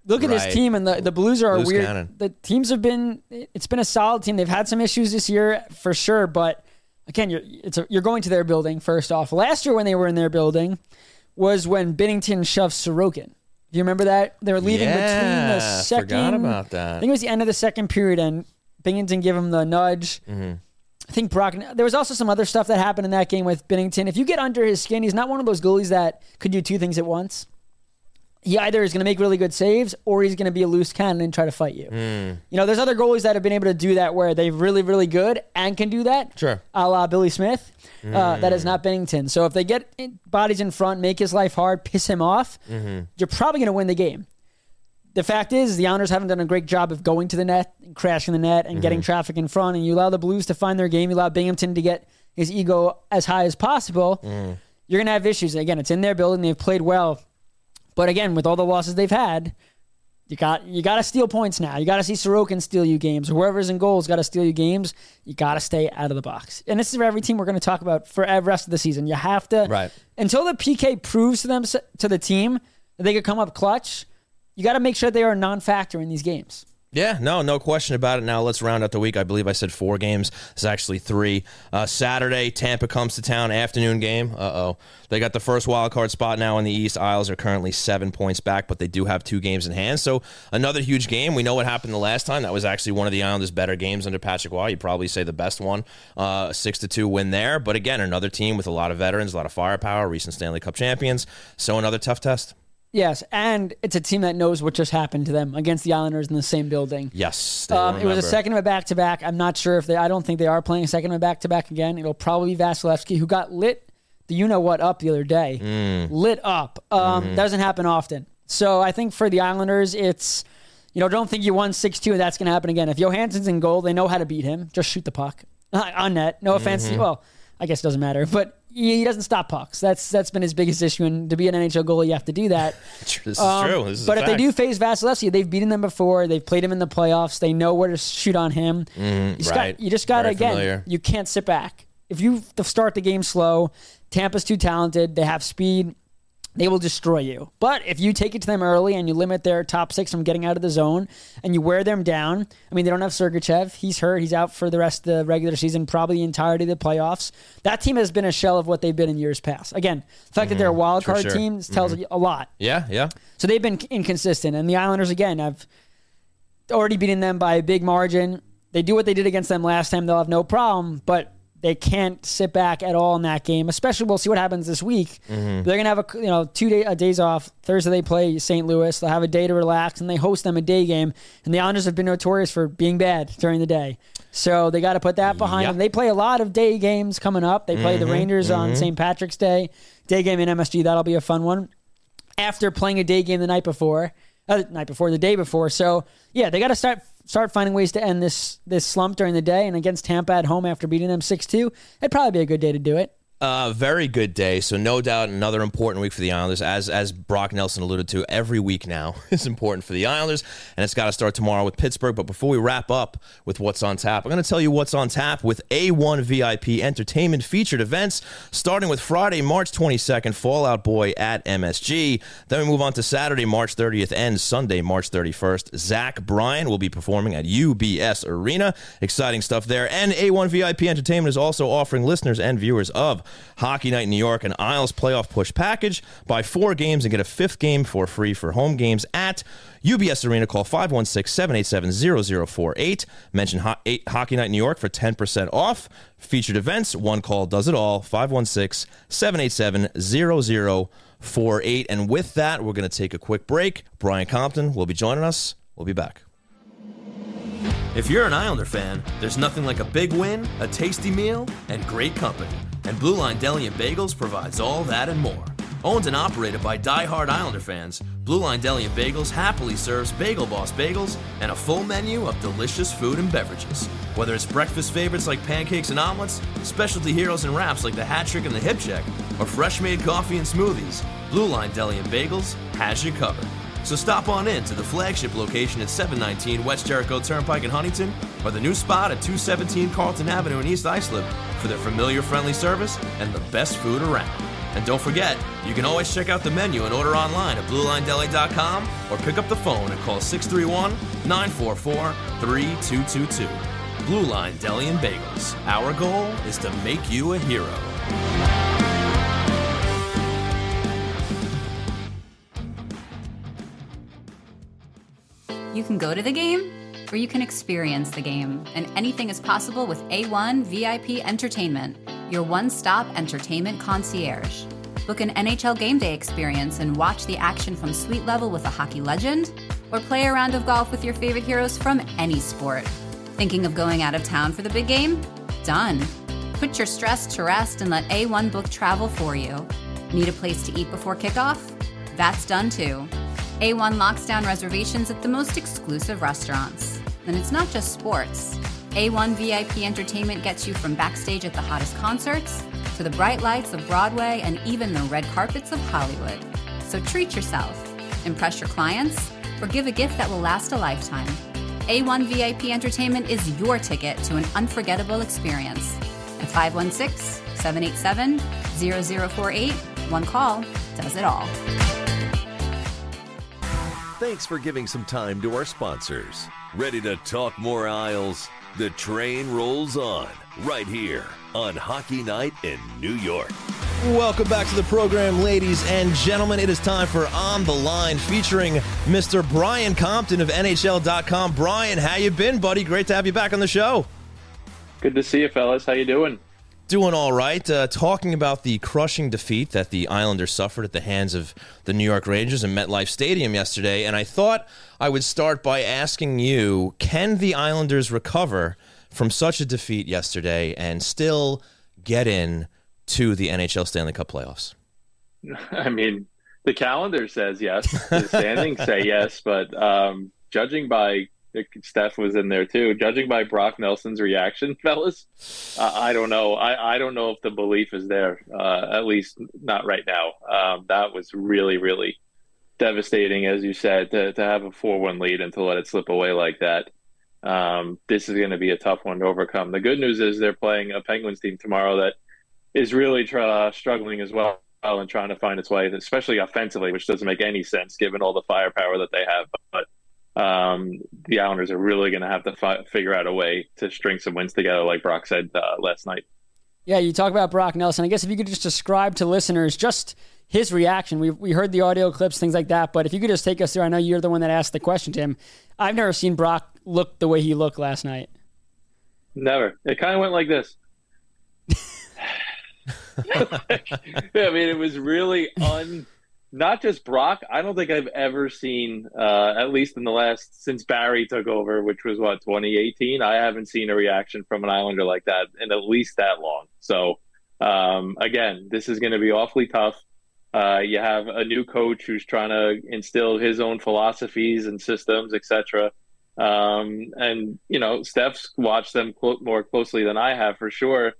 look at Right. this team and the, the Blues are a weird. cannon. The teams have been. It's been a solid team. They've had some issues this year for sure, but again, you're it's a, you're going to their building first off. Last year when they were in their building was when Binnington shoved Sorokin. Do you remember that? They were leaving between the Yeah, second. forgot about that. I think it was the end of the second period, and Binnington gave him the nudge. Mm-hmm. I think Brock. There was also some other stuff that happened in that game with Binnington. If you get under his skin, he's not one of those goalies that could do two things at once. He either is going to make really good saves or he's going to be a loose cannon and try to fight you. Hmm. You know, there's other goalies that have been able to do that where they're really, really good and can do that. Sure. A la Billy Smith. Uh, that is not Binnington. So if they get bodies in front, make his life hard, piss him off, Mm-hmm. you're probably going to win the game. The fact is, the Islanders haven't done a great job of going to the net and crashing the net and getting traffic in front. And you allow the Blues to find their game. You allow Binnington to get his ego as high as possible. You're going to have issues. Again, it's in their building. They've played well. But again, with all the losses they've had, you got you got to steal points now. You got to see Sorokin steal you games. Whoever's in goals got to steal you games. You got to stay out of the box. And this is for every team we're going to talk about for the rest of the season. You have to Right. until the PK proves to them to the team that they could come up clutch. You got to make sure they are a non-factor in these games. Yeah, no, no question about it. Now let's round out the week. I believe I said four games. It's actually three. Uh, Saturday, Tampa comes to town. Afternoon game. Uh oh, they got the first wild card spot now in the East. Isles are currently seven points back, but they do have two games in hand. So another huge game. We know what happened the last time. That was actually one of the Islanders' better games under Patrick Roy. You'd probably say the best one. Uh, six to two win there. But again, another team with a lot of veterans, a lot of firepower, recent Stanley Cup champions. So another tough test. Yes, and it's a team that knows what just happened to them against the Islanders in the same building. Yes, Um, it was a second of a back to back. I'm not sure if they. I don't think they are playing a second of a back to back again. It'll probably be Vasilevskiy, who got lit. The you know what up the other day, Mm. lit up. Um, Mm-hmm. Doesn't happen often. So I think for the Islanders, it's you know don't think you won six two and that's going to happen again. If Johansson's in goal, they know how to beat him. Just shoot the puck on net. No offense. Mm-hmm. Well, I guess it doesn't matter, but he he doesn't stop pucks. That's that's been his biggest issue. And to be an NHL goalie, you have to do that. This is Um, true. This is but if they do face Vasilevskiy, they've beaten them before. They've played him in the playoffs. They know where to shoot on him. you just Mm, right. got you just got to again. familiar. You can't sit back. If you start the game slow, Tampa's too talented. They have speed. They will destroy you. But if you take it to them early and you limit their top six from getting out of the zone and you wear them down, I mean, they don't have Sergachev. He's hurt. He's out for the rest of the regular season, probably the entirety of the playoffs. That team has been a shell of what they've been in years past. Again, the fact that they're a wild Mm-hmm. Card sure. Mm-hmm. team tells you a lot. Yeah, yeah. So they've been inconsistent. And the Islanders, again, have already beaten them by a big margin. They do what they did against them last time, they'll have no problem, but they can't sit back at all in that game. Especially, we'll see what happens this week. They're gonna have a you know two day, uh, days off. Thursday they play St. Louis. They'll have a day to relax, and they host them a day game. And the Islanders have been notorious for being bad during the day, so they got to put that behind Yep. them. They play a lot of day games coming up. They play the Rangers on St. Patrick's Day, day game in MSG. That'll be a fun one after playing a day game the night before, uh, the night before, the day before. So yeah, they got to start start finding ways to end this this slump during the day. And against Tampa at home after beating them six two, it'd probably be a good day to do it. Uh, very good day. So no doubt another important week for the Islanders. As as Brock Nelson alluded to, every week now is important for the Islanders, and it's got to start tomorrow with Pittsburgh. But before we wrap up with what's on tap, I'm going to tell you what's on tap with A1 VIP Entertainment featured events, starting with Friday, March 22nd, Fall Out Boy at MSG. Then we move on to Saturday, March 30th, and Sunday, March 31st. Zach Bryan will be performing at UBS Arena. Exciting stuff there. And A1 VIP Entertainment is also offering listeners and viewers of Hockey Night in New York an Isles playoff push package. Buy four games and get a fifth game for free for home games at UBS Arena. Call 516 787 0048. Mention Ho- eight- Hockey Night in New York for 10% off. Featured events, one call does it all. 516 787 0048. And with that, we're going to take a quick break. Brian Compton will be joining us. We'll be back. If you're an Islander fan, there's nothing like a big win, a tasty meal, and great company. And Blue Line Deli and Bagels provides all that and more. Owned and operated by die-hard Islander fans, Blue Line Deli and Bagels happily serves Bagel Boss bagels and a full menu of delicious food and beverages. Whether it's breakfast favorites like pancakes and omelets, specialty heroes and wraps like the hat trick and the hip check, or fresh made coffee and smoothies, Blue Line Deli and Bagels has you covered. So stop on in to the flagship location at 719 West Jericho Turnpike in Huntington or the new spot at 217 Carlton Avenue in East Islip for their familiar friendly service and the best food around. And don't forget, you can always check out the menu and order online at BlueLineDeli.com or pick up the phone and call 631 944 3222. Blue Line Deli and Bagels. Our goal is to make you a hero. You can go to the game or you can experience the game, and anything is possible with A1 VIP Entertainment, your one stop entertainment concierge. Book an NHL game day experience and watch the action from suite level with a hockey legend, or play a round of golf with your favorite heroes from any sport. Thinking of going out of town for the big game? Done. Put your stress to rest and let A1 book travel for you. Need a place to eat before kickoff? That's done too. A1 locks down reservations at the most exclusive restaurants. And it's not just sports. A1 VIP Entertainment gets you from backstage at the hottest concerts to the bright lights of Broadway and even the red carpets of Hollywood. So treat yourself, impress your clients, or give a gift that will last a lifetime. A1 VIP Entertainment is your ticket to an unforgettable experience. At 516 787 0048, one call does it all. Thanks for giving some time to our sponsors. Ready to talk more Isles? The train rolls on right here on Hockey Night in New York. Welcome back to the program, ladies and gentlemen. It is time for On the Line featuring Mr. Brian Compton of NHL.com. Brian, how you been, buddy? Great to have you back on the show. Good to see you, fellas. How you doing? Doing all right. Uh, talking about the crushing defeat that the Islanders suffered at the hands of the New York Rangers in MetLife Stadium yesterday, and I thought I would start by asking you: Can the Islanders recover from such a defeat yesterday and still get in to the NHL Stanley Cup playoffs? I mean, the calendar says yes. The standings say yes, but um, judging by Steph was in there too. Judging by Brock Nelson's reaction, fellas, uh, I don't know. I, I don't know if the belief is there. Uh, at least not right now. Um, that was really, really devastating, as you said, to, to have a four-one lead and to let it slip away like that. Um, this is going to be a tough one to overcome. The good news is they're playing a Penguins team tomorrow that is really uh, struggling as well and trying to find its way, especially offensively, which doesn't make any sense given all the firepower that they have. But um, the Islanders are really going to have to fi- figure out a way to string some wins together, like Brock said uh, last night. Yeah, you talk about Brock Nelson. I guess if you could just describe to listeners just his reaction. We we heard the audio clips, things like that. But if you could just take us through, I know you're the one that asked the question to him. I've never seen Brock look the way he looked last night. Never. It kind of went like this. yeah, I mean, it was really un not just Brock. I don't think I've ever seen, uh, at least in the last since Barry took over, which was what 2018. I haven't seen a reaction from an Islander like that in at least that long. So um, again, this is going to be awfully tough. Uh, you have a new coach who's trying to instill his own philosophies and systems, etc. Um, and you know, Steph's watched them cl- more closely than I have for sure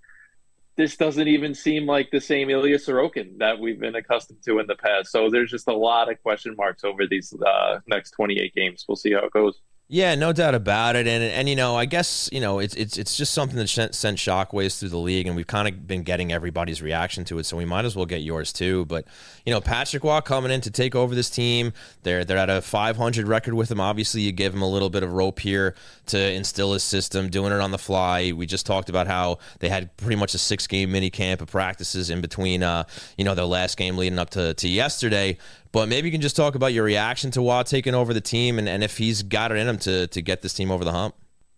this doesn't even seem like the same Ilya Sorokin that we've been accustomed to in the past. So there's just a lot of question marks over these uh, next 28 games. We'll see how it goes. Yeah, no doubt about it, and and you know, I guess you know it's it's it's just something that sent, shockwaves through the league, and we've kind of been getting everybody's reaction to it, so we might as well get yours too. But you know, Patrick Roy coming in to take over this team, they're they're at a 500 record with him. Obviously, you give him a little bit of rope here to instill his system, doing it on the fly. We just talked about how they had pretty much a six game mini camp of practices in between, uh, you know, their last game leading up to to yesterday. But maybe you can just talk about your reaction to Roy taking over the team and, and if he's got it in him to, to get this team over the hump.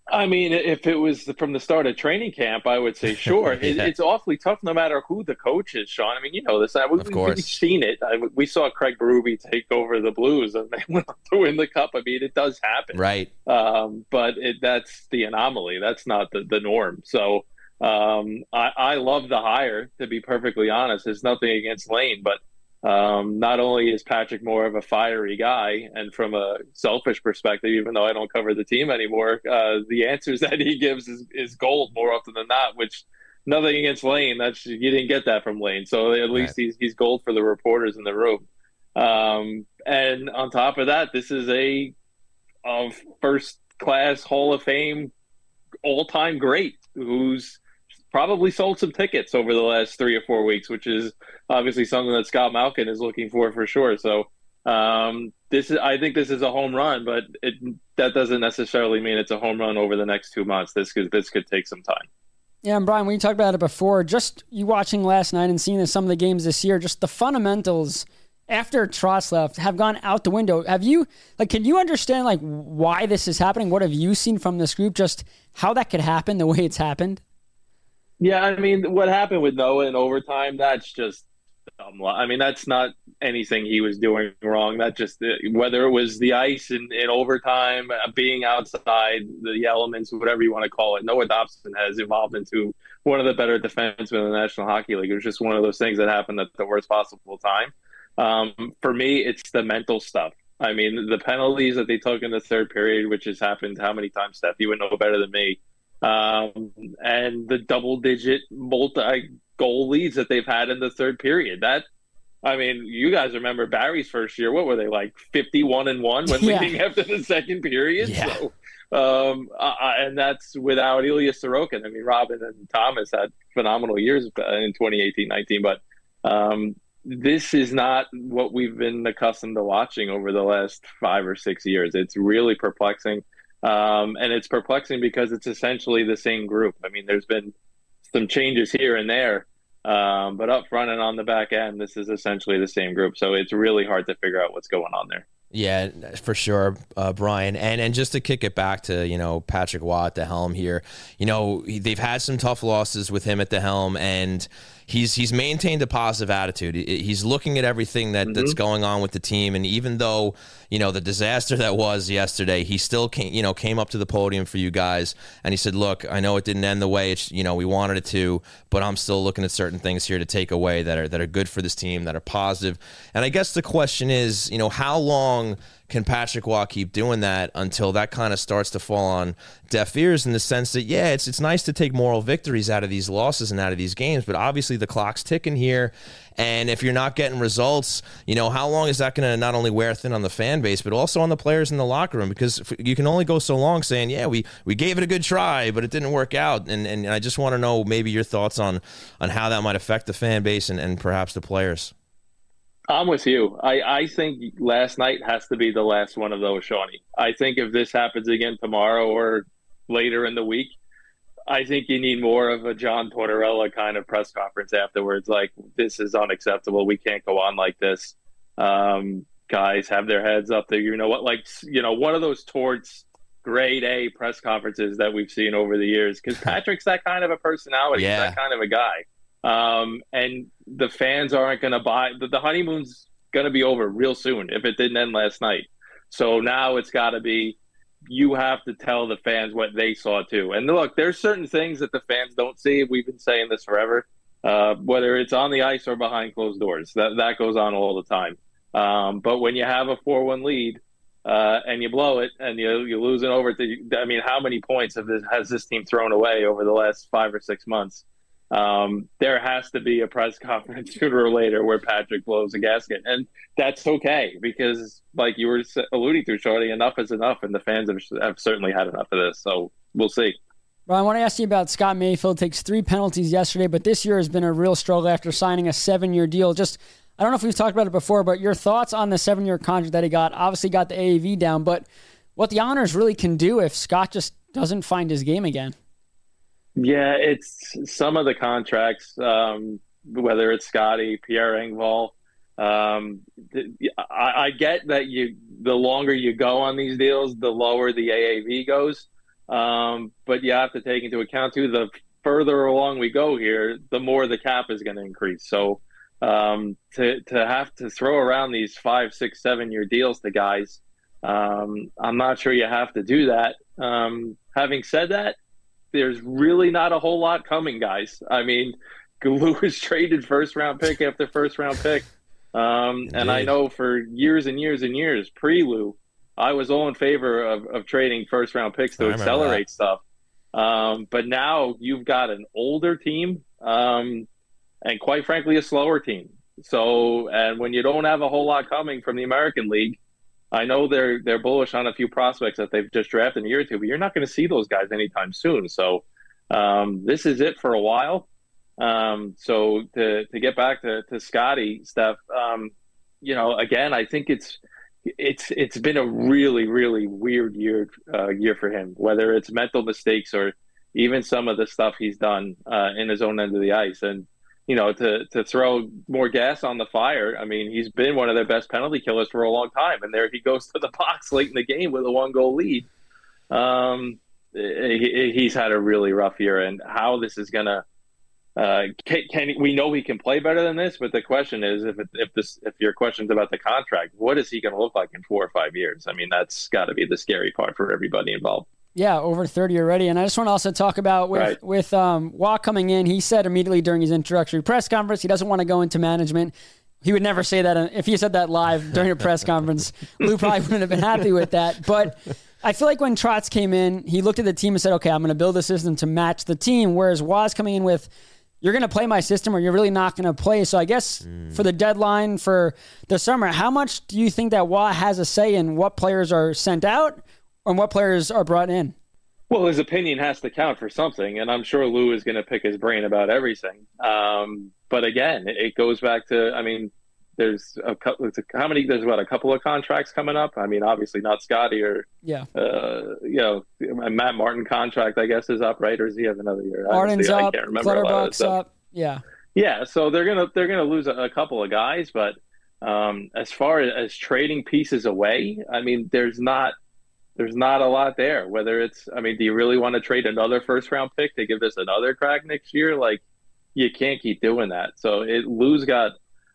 I mean, if it was from the start of training camp, I would say sure. yeah. it, it's awfully tough, no matter who the coach is. Sean, I mean, you know this. I, we, of course. we've seen it. I, we saw Craig Berube take over the Blues, and they went on to win the cup. I mean, it does happen, right? Um, but it, that's the anomaly. That's not the, the norm. So um, I, I love the hire. To be perfectly honest, there's nothing against Lane, but um, not only is Patrick more of a fiery guy, and from a selfish perspective, even though I don't cover the team anymore, uh, the answers that he gives is, is gold more often than not. Which nothing against Lane, that's you didn't get that from Lane, so at least right. he's he's gold for the reporters in the room. Um, and on top of that, this is a, a first class Hall of Fame all time great who's probably sold some tickets over the last three or four weeks, which is obviously something that Scott Malkin is looking for for sure. So um, this is, I think, this is a home run, but it, that doesn't necessarily mean it's a home run over the next two months. This could this could take some time. Yeah, and Brian, you talked about it before, just you watching last night and seeing some of the games this year, just the fundamentals after Trotz left have gone out the window. Have you like can you understand like why this is happening? What have you seen from this group? Just how that could happen the way it's happened? Yeah, I mean, what happened with Noah in overtime, that's just dumb. I mean, that's not anything he was doing wrong. That just, whether it was the ice in, in overtime, uh, being outside, the elements, whatever you want to call it, Noah Dobson has evolved into one of the better defensemen in the National Hockey League. It was just one of those things that happened at the worst possible time. Um, for me, it's the mental stuff. I mean, the penalties that they took in the third period, which has happened how many times, Steph? You would know better than me um, and the double digit multi goal leads that they've had in the third period. That, I mean, you guys remember Barry's first year. What were they like, fifty-one and one when yeah. leading after the second period? Yeah. So, um, uh, and that's without Ilya Sorokin. I mean, Robin and Thomas had phenomenal years in 2018-19, but um, this is not what we've been accustomed to watching over the last five or six years. It's really perplexing. Um, and it's perplexing because it's essentially the same group. I mean, there's been some changes here and there, um, but up front and on the back end, this is essentially the same group. So it's really hard to figure out what's going on there. Yeah, for sure, uh, Brian. And and just to kick it back to you know Patrick Roy at the helm here, you know they've had some tough losses with him at the helm, and he's he's maintained a positive attitude. He's looking at everything that, mm-hmm. that's going on with the team, and even though you know the disaster that was yesterday, he still came you know came up to the podium for you guys, and he said, "Look, I know it didn't end the way it's you know we wanted it to, but I'm still looking at certain things here to take away that are that are good for this team, that are positive." And I guess the question is, you know, how long can Patrick Roy keep doing that until that kind of starts to fall on deaf ears in the sense that yeah, it's it's nice to take moral victories out of these losses and out of these games, but obviously the clock's ticking here. And if you're not getting results, you know, how long is that going to not only wear thin on the fan base, but also on the players in the locker room? Because you can only go so long saying, yeah, we, we gave it a good try, but it didn't work out. And, and I just want to know maybe your thoughts on, on how that might affect the fan base and, and perhaps the players. I'm with you. I, I think last night has to be the last one of those, Shawnee. I think if this happens again tomorrow or later in the week, I think you need more of a John Tortorella kind of press conference afterwards. Like, this is unacceptable. We can't go on like this. Um, guys have their heads up there. You know what? Like, you know, one of those torts grade A press conferences that we've seen over the years. Because Patrick's that kind of a personality, yeah. that kind of a guy. Um, and the fans aren't going to buy the, the honeymoon's going to be over real soon if it didn't end last night. So now it's got to be you have to tell the fans what they saw too. And look, there's certain things that the fans don't see. We've been saying this forever, uh, whether it's on the ice or behind closed doors. That that goes on all the time. Um, but when you have a four-one lead uh, and you blow it and you you lose it over to, I mean, how many points have this, has this team thrown away over the last five or six months? Um, there has to be a press conference sooner or later where Patrick blows a gasket, and that's okay because, like you were alluding to, Shorty, enough is enough, and the fans have, have certainly had enough of this. So we'll see. Well, I want to ask you about Scott Mayfield. Takes three penalties yesterday, but this year has been a real struggle after signing a seven-year deal. Just I don't know if we've talked about it before, but your thoughts on the seven-year contract that he got? Obviously, got the AAV down, but what the honors really can do if Scott just doesn't find his game again. Yeah, it's some of the contracts, um, whether it's Scotty, Pierre Engvall. Um, I, I, get that you the longer you go on these deals, the lower the AAV goes. Um, but you have to take into account too the further along we go here, the more the cap is going to increase. So um, to to have to throw around these five, six, seven year deals to guys, um, I'm not sure you have to do that. Um, having said that, there's really not a whole lot coming, guys. I mean, Lewis traded first round pick after first round pick. Um, and I know for years and years and years, pre Lou, I was all in favor of, of trading first round picks to accelerate stuff. Um, but now you've got an older team um, and quite frankly, a slower team. So, and when you don't have a whole lot coming from the American League, I know they're they're bullish on a few prospects that they've just drafted in a year or two, but you're not going to see those guys anytime soon. So um, this is it for a while. Um, so to to get back to to Scotty, Steph, um, you know, again, I think it's it's it's been a really really weird year uh, year for him. Whether it's mental mistakes or even some of the stuff he's done uh, in his own end of the ice, and you know, to to throw more gas on the fire. I mean, he's been one of their best penalty killers for a long time, and there he goes to the box late in the game with a one goal lead. Um, he, he's had a really rough year, and how this is gonna. Uh, can, can, we know he can play better than this? But the question is, if it, if this if your question's about the contract, what is he going to look like in four or five years? I mean, that's got to be the scary part for everybody involved. Yeah, over 30 already. And I just want to also talk about with right. with um, Roy coming in. He said immediately during his introductory press conference he doesn't want to go into management. He would never say that if he said that live during a press conference. Lou probably wouldn't have been happy with that. But I feel like when Trotz came in, he looked at the team and said, "Okay, I'm going to build a system to match the team." Whereas Roy's coming in with you're going to play my system or you're really not going to play. So I guess mm. for the deadline for the summer, how much do you think that Roy has a say in what players are sent out and what players are brought in? Well, his opinion has to count for something, and I'm sure Lou is going to pick his brain about everything. Um, but again, it goes back to, I mean, there's a couple. How many? There's what a couple of contracts coming up. I mean, obviously not Scotty or yeah, uh, you know, Matt Martin contract. I guess is up, right? Or does he have another year? Martin's up. I can't remember. Clutterbuck's up. Yeah. Yeah. So they're gonna they're gonna lose a, a couple of guys, but um, as far as trading pieces away, I mean, there's not there's not a lot there. Whether it's, I mean, do you really want to trade another first round pick to give this another crack next year? Like, you can't keep doing that. So it Lou's got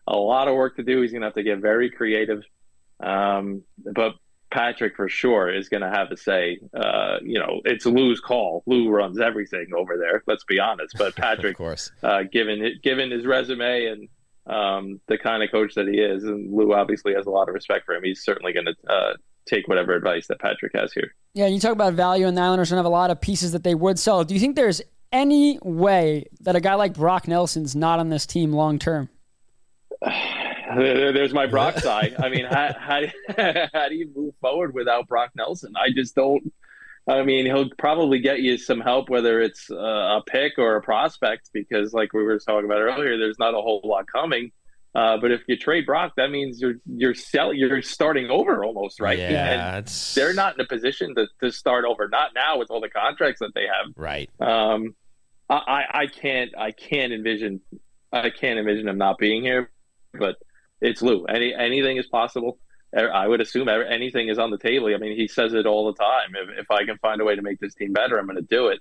a lot of work to do. He's going to have to get very creative. Um, but Patrick for sure is going to have a say. Uh, you know, it's Lou's call. Lou runs everything over there. Let's be honest. But Patrick, of course, uh, given given his resume and um, the kind of coach that he is, and Lou obviously has a lot of respect for him. He's certainly going to uh, take whatever advice that Patrick has here. Yeah, you talk about value, and the Islanders don't have a lot of pieces that they would sell. Do you think there's any way that a guy like Brock Nelson's not on this team long term? There's my Brock side. I mean, how, how, how do you move forward without Brock Nelson? I just don't. I mean, he'll probably get you some help, whether it's uh, a pick or a prospect, because like we were talking about earlier, there's not a whole lot coming. Uh, but if you trade Brock, that means you're you're sell, you're starting over almost, right? Yeah, and they're not in a position to, to start over. Not now with all the contracts that they have. Right. Um, I I can't I can't envision I can't envision him not being here, but it's Lou. Any anything is possible. I would assume anything is on the table. I mean, he says it all the time. If, if I can find a way to make this team better, I'm going to do it.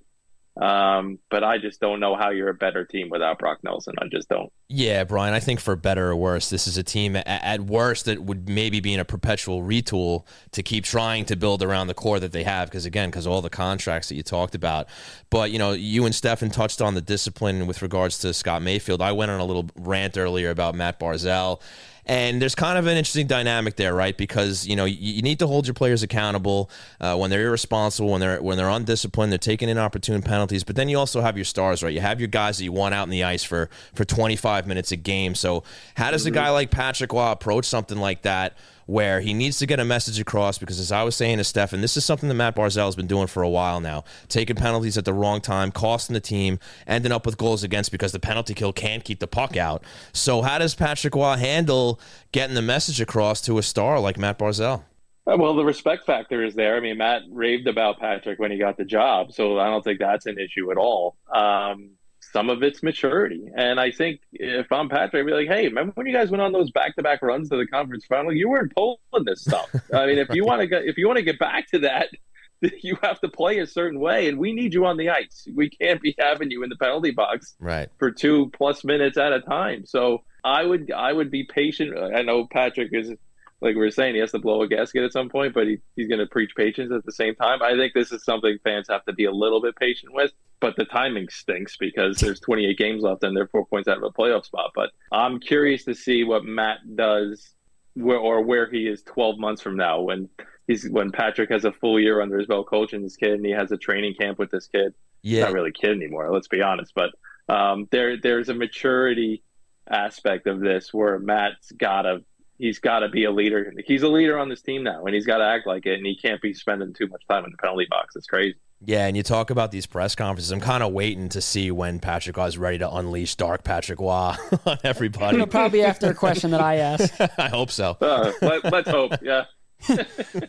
Um, but I just don't know how you're a better team without Brock Nelson. I just don't. Yeah, Brian, I think for better or worse, this is a team at, at worst that would maybe be in a perpetual retool to keep trying to build around the core that they have. Because again, because all the contracts that you talked about. But, you know, you and Stefen touched on the discipline with regards to Scott Mayfield. I went on a little rant earlier about Matt Barzal and there's kind of an interesting dynamic there, right? Because you know you, you need to hold your players accountable uh, when they're irresponsible, when they're when they're undisciplined, they're taking inopportune penalties. But then you also have your stars, right? You have your guys that you want out in the ice for for 25 minutes a game. So how does a guy like Patrick Roy approach something like that? Where he needs to get a message across because, as I was saying to Stefen, this is something that Matt Barzal has been doing for a while now, taking penalties at the wrong time, costing the team, ending up with goals against because the penalty kill can't keep the puck out. So, how does Patrick Roy handle getting the message across to a star like Matt Barzal? Uh, well, the respect factor is there. I mean, Matt raved about Patrick when he got the job, so I don't think that's an issue at all. Um, some of it's maturity. And I think if I'm Patrick, I'd be like, hey, remember when you guys went on those back to back runs to the conference final? You weren't pulling this stuff. I mean, if you want to if you want to get back to that, you have to play a certain way, and we need you on the ice. We can't be having you in the penalty box right. for two plus minutes at a time. So I would I would be patient. I know Patrick is like we are saying, he has to blow a gasket at some point, but he, he's going to preach patience at the same time. I think this is something fans have to be a little bit patient with but the timing stinks because there's 28 games left and they're four points out of a playoff spot. But I'm curious to see what Matt does where, or where he is 12 months from now when he's when Patrick has a full year under his belt coaching this kid and he has a training camp with this kid. Yeah. He's not really kid anymore, let's be honest. But um, there there's a maturity aspect of this where Matt's gotta he's gotta be a leader. He's a leader on this team now and he's gotta act like it and he can't be spending too much time in the penalty box. It's crazy. Yeah, and you talk about these press conferences. I'm kind of waiting to see when Patrick Roy is ready to unleash Dark Patrick Roy on everybody. Probably after a question that I ask. I hope so. Uh, let, let's hope. Yeah.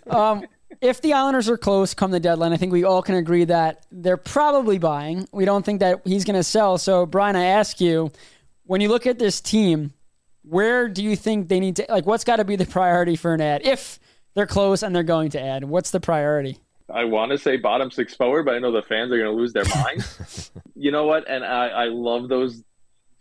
Um, if the Islanders are close come the deadline, I think we all can agree that they're probably buying. We don't think that he's going to sell. So, Brian, I ask you, when you look at this team, where do you think they need to like? What's got to be the priority for an ad? If they're close and they're going to add, what's the priority? I want to say bottom six forward, but I know the fans are going to lose their minds. you know what? And I, I love those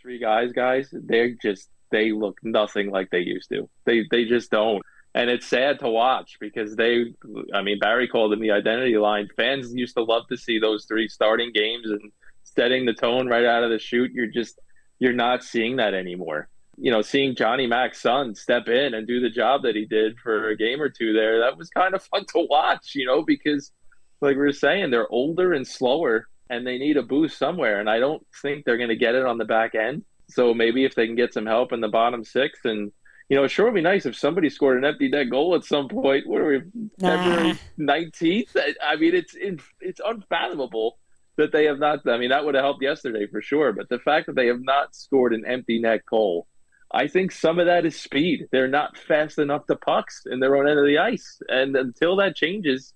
three guys, guys. They're just they look nothing like they used to. They they just don't. And it's sad to watch because they, I mean, Barry called them the identity line. Fans used to love to see those three starting games and setting the tone right out of the chute. You're just, you're not seeing that anymore. You know, seeing Johnny Mac's son step in and do the job that he did for a game or two there, that was kind of fun to watch, you know, because like we were saying, they're older and slower and they need a boost somewhere. And I don't think they're going to get it on the back end. So maybe if they can get some help in the bottom six and you know, it sure would be nice if somebody scored an empty net goal at some point. What are we, February nineteenth? I mean, it's it's unfathomable that they have not. I mean, that would have helped yesterday for sure. But the fact that they have not scored an empty net goal, I think some of that is speed. They're not fast enough to pucks in their own end of the ice, and until that changes,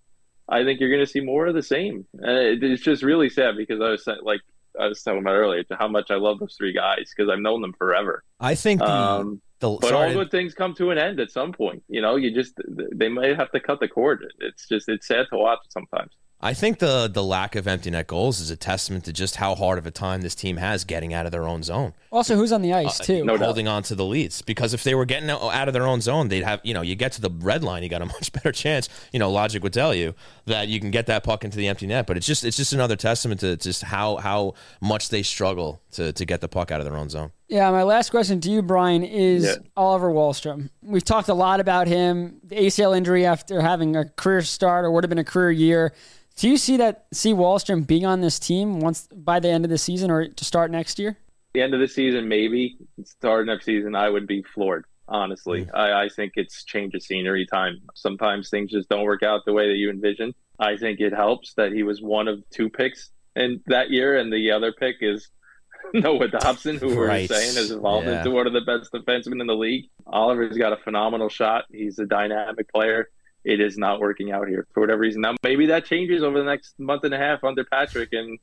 I think you're going to see more of the same. And it's just really sad because I was like I was talking about earlier to how much I love those three guys because I've known them forever. I think the, Um, the but sorry, all good things come to an end at some point. You know, you just they might have to cut the cord. It's just it's sad to watch sometimes. I think the the lack of empty net goals is a testament to just how hard of a time this team has getting out of their own zone. Also, who's on the ice Uh, too? no doubt. holding on to the leads. Because if they were getting out out of their own zone, they'd have, you know, you get to the red line, you got a much better chance. You know, logic would tell you that you can get that puck into the empty net. But it's just it's just another testament to just how how much they struggle to to get the puck out of their own zone. Yeah, my last question to you, Brian, is Yeah. Oliver Wahlstrom. We've talked a lot about him, the ACL injury after having a career start or would have been a career year. Do you see that see Wahlstrom being on this team once by the end of the season or to start next year? The end of the season, maybe start next season, I would be floored. Honestly, I, I think it's change of scenery time. Sometimes things just don't work out the way that you envision. I think it helps that he was one of two picks in that year, and the other pick is Noah Dobson, who Right. we're saying is evolved Yeah. into one of the best defensemen in the league. Oliver's got a phenomenal shot. He's a dynamic player. It is not working out here for whatever reason. Now, maybe that changes over the next month and a half under Patrick, and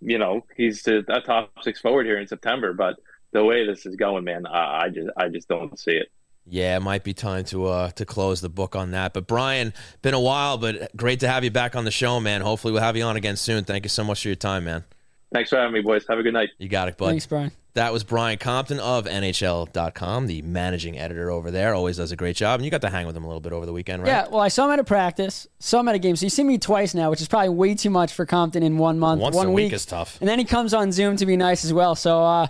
you know he's a, a top six forward here in September. But the way this is going, man, I, I just I just don't see it. Yeah, it might be time to uh to close the book on that. But Brian, been a while, but great to have you back on the show, man. Hopefully we'll have you on again soon. Thank you so much for your time, man. Thanks for having me, boys. Have a good night. You got it, bud. Thanks, Brian. That was Brian Compton of NHL.com, the managing editor over there. Always does a great job. And you got to hang with him a little bit over the weekend, right? Yeah, well, I saw him at a practice, saw him at a game. So you see me twice now, which is probably way too much for Compton in one month, Once one a week week is tough. And then he comes on Zoom to be nice as well. So uh,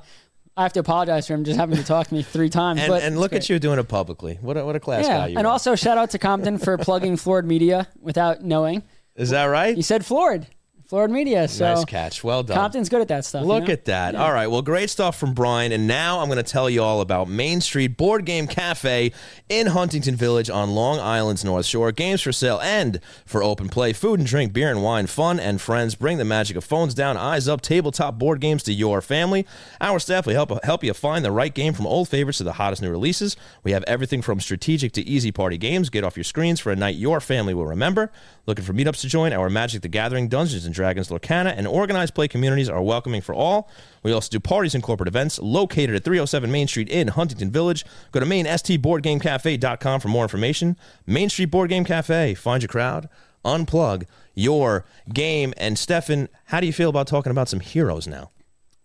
I have to apologize for him just having to talk to me three times. And, but and look great. at you doing it publicly. What a, what a class Yeah, guy you and are. also shout out to Compton for plugging Floored Media without knowing. Is that right? He said Floored, Floored Media. So nice catch. Well done. Compton's good at that stuff. you Look know? at that. All right. Well, great stuff from Brian. And now I'm going to tell you all about Main Street Board Game Cafe in Huntington Village on Long Island's North Shore. Games for sale and for open play. Food and drink, beer and wine, fun and friends. Bring the magic of phones down, eyes up, tabletop board games to your family. Our staff will help, help you find the right game from old favorites to the hottest new releases. We have everything from strategic to easy party games. Get off your screens for a night your family will remember. Looking for meetups to join? Our Magic the Gathering, Dungeons and Dragons, Lorcana, and organized play communities are welcoming for all. We also do parties and corporate events located at 307 Main Street in Huntington Village. Go to mainstboardgamecafe.com for more information. Main Street Board Game Cafe. Find your crowd, unplug your game. And Stefen, how do you feel about talking about some heroes now?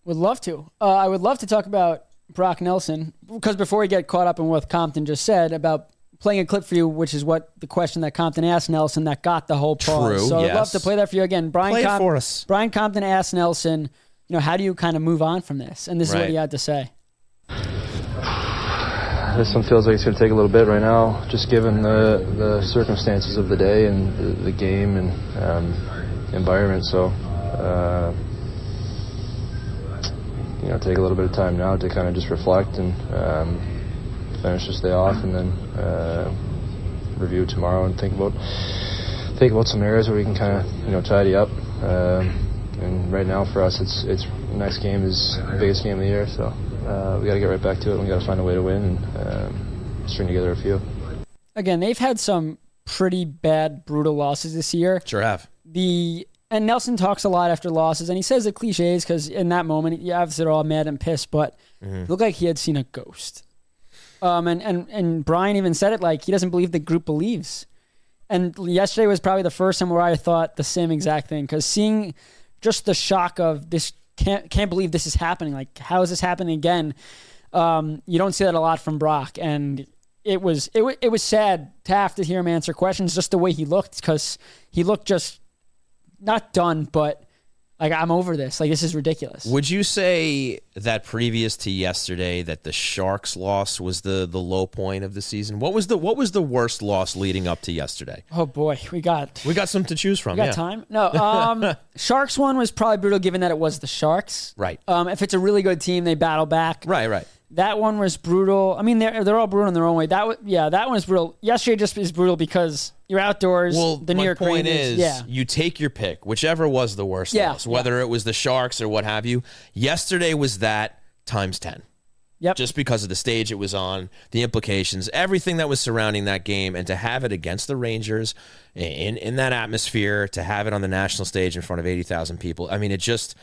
Would love to. Uh, I would love to talk about Brock Nelson because before we get caught up in what Compton just said about playing a clip for you, which is what the question that Compton asked Nelson that got the whole pause. True, so I'd love to play that for you again. Brian Play it Com- for us. Brian Compton asked Nelson, you know, how do you kind of move on from this? And this is what he had to say. This one feels like it's going to take a little bit right now, just given the, the circumstances of the day and the, the game and um, environment. So, uh, you know, take a little bit of time now to kind of just reflect and um, finish this day off, and then uh, review tomorrow and think about think about some areas where we can kind of you know tidy up. Um, and right now for us, it's it's next game is the biggest game of the year, so uh, we got to get right back to it. and We got to find a way to win and um, string together a few. Again, they've had some pretty bad, brutal losses this year. Sure have. The and Nelson talks a lot after losses, and he says the cliches because in that moment, yeah, obviously they're all mad and pissed, but it looked like he had seen a ghost. Um, and, and, and Brian even said it like he doesn't believe the group believes. And yesterday was probably the first time where I thought the same exact thing because seeing just the shock of this can't can't believe this is happening. Like how is this happening again? Um, you don't see that a lot from Brock, and it was it was it was sad to have to hear him answer questions just the way he looked because he looked just not done, but like I'm over this. Like this is ridiculous. Would you say that previous to yesterday that the Sharks loss was the the low point of the season? What was the what was the worst loss leading up to yesterday? Oh boy, we got We got some to choose from. we got yeah. time. No, um, Sharks one was probably brutal given that it was the Sharks. Right. Um, if it's a really good team, they battle back. Right, right. That one was brutal. I mean, they're they're all brutal in their own way. That was, yeah, that one was brutal. Yesterday just is brutal because you're outdoors. Well, the New my York point Rangers, is, yeah, you take your pick, whichever was the worst Yeah, loss, whether it was the Sharks or what have you. Yesterday was that times ten. yep. just because of the stage it was on, the implications, everything that was surrounding that game, and to have it against the Rangers in in that atmosphere, to have it on the national stage in front of eighty thousand people. I mean, it just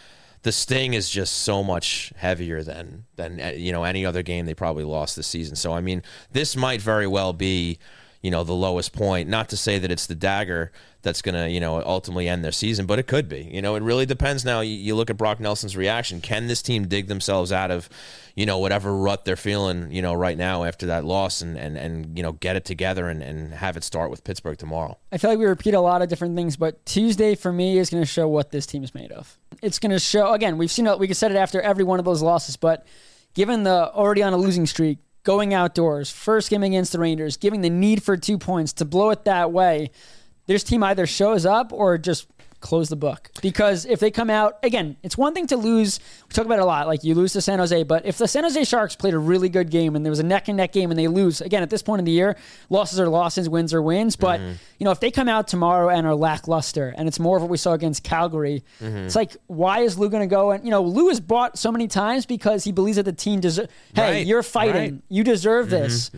the sting is just so much heavier than than uh, you know any other game they probably lost this season. So I mean, this might very well be you know the lowest point. Not to say that it's the dagger that's going to you know ultimately end their season, but it could be. You know, it really depends. Now you, you look at Brock Nelson's reaction. Can this team dig themselves out of you know whatever rut they're feeling you know right now after that loss and and and you know get it together and and have it start with Pittsburgh tomorrow? I feel like we repeat a lot of different things, but Tuesday for me is going to show what this team is made of. It's going to show again. We've seen it. We said it after every one of those losses, but given the already on a losing streak, going outdoors, first game against the Rangers, giving the need for two points to blow it that way, this team either shows up or just close the book. Because if they come out again, it's one thing to lose. We talk about it a lot. Like you lose to San Jose, but if the San Jose Sharks played a really good game and there was a neck and neck game and they lose again at this point in the year, losses are losses, wins are wins. But mm-hmm. you know if they come out tomorrow and are lackluster, and it's more of what we saw against Calgary, mm-hmm. it's like why is Lou going to go and you know Lou has bought so many times because he believes that the team deserves. Hey, Right, you're fighting. right. You deserve mm-hmm, this.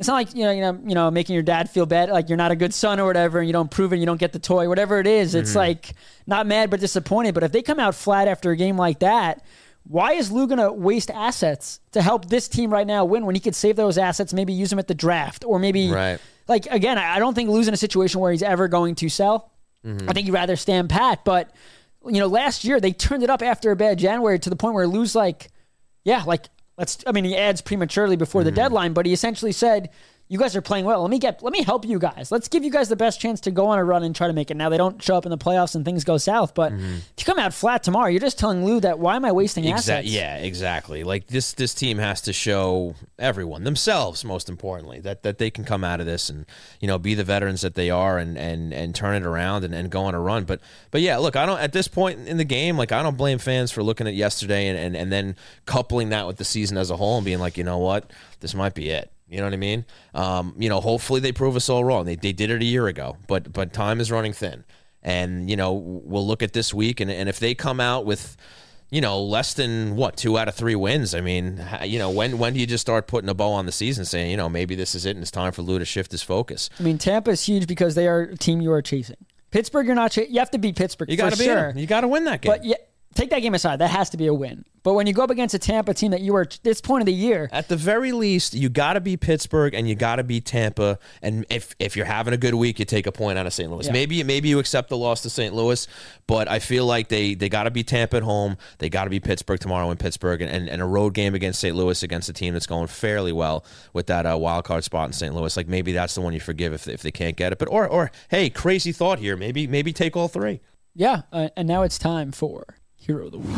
It's not like you know, you know, you know, making your dad feel bad, like you're not a good son or whatever, and you don't prove it, and you don't get the toy, whatever it is. It's mm-hmm. like not mad but disappointed. But if they come out flat after a game like that, why is Lou gonna waste assets to help this team right now win when he could save those assets, maybe use them at the draft, or maybe Right. like again, I don't think Lou's in a situation where he's ever going to sell. Mm-hmm. I think he'd rather stand pat. But you know, last year they turned it up after a bad January to the point where Lou's like, yeah, like let's. I mean, he adds prematurely before the mm-hmm. deadline, but he essentially said, "You guys are playing well. Let me get. Let me help you guys. Let's give you guys the best chance to go on a run and try to make it." Now they don't show up in the playoffs and things go south, but mm-hmm. if you come out flat tomorrow, you're just telling Lou that why am I wasting assets? Exactly. Yeah, exactly. Like this, this team has to show everyone themselves, most importantly, that that they can come out of this and you know be the veterans that they are and and and turn it around and, and go on a run. But but yeah, look, I don't at this point in the game, like I don't blame fans for looking at yesterday and and, and then coupling that with the season as a whole and being like, you know what, this might be it. You know what I mean? Um, you know, hopefully they prove us all wrong. They, they did it a year ago, but but time is running thin. And you know, we'll look at this week, and, and if they come out with, you know, less than what two out of three wins, I mean, you know, when when do you just start putting a bow on the season, saying, you know, maybe this is it, and it's time for Lou to shift his focus? I mean, Tampa's huge because they are a team you are chasing. Pittsburgh, you're not. Cha- you have to beat Pittsburgh. You got to sure. you got to win that game. But yeah, take that game aside. That has to be a win. But when you go up against a Tampa team that you were at this point of the year, At the very least, you got to be Pittsburgh and you got to be Tampa. And if if you're having a good week, you take a point out of St. Louis. Yeah. Maybe maybe you accept the loss to St. Louis, but I feel like they they got to be Tampa at home. They got to be Pittsburgh tomorrow in Pittsburgh, and, and, and a road game against St. Louis against a team that's going fairly well with that uh, wild card spot in St. Louis. Like maybe that's the one you forgive if if they can't get it. But or or hey, crazy thought here. Maybe maybe take all three. yeah. Uh, and now it's time for Hero of the Week.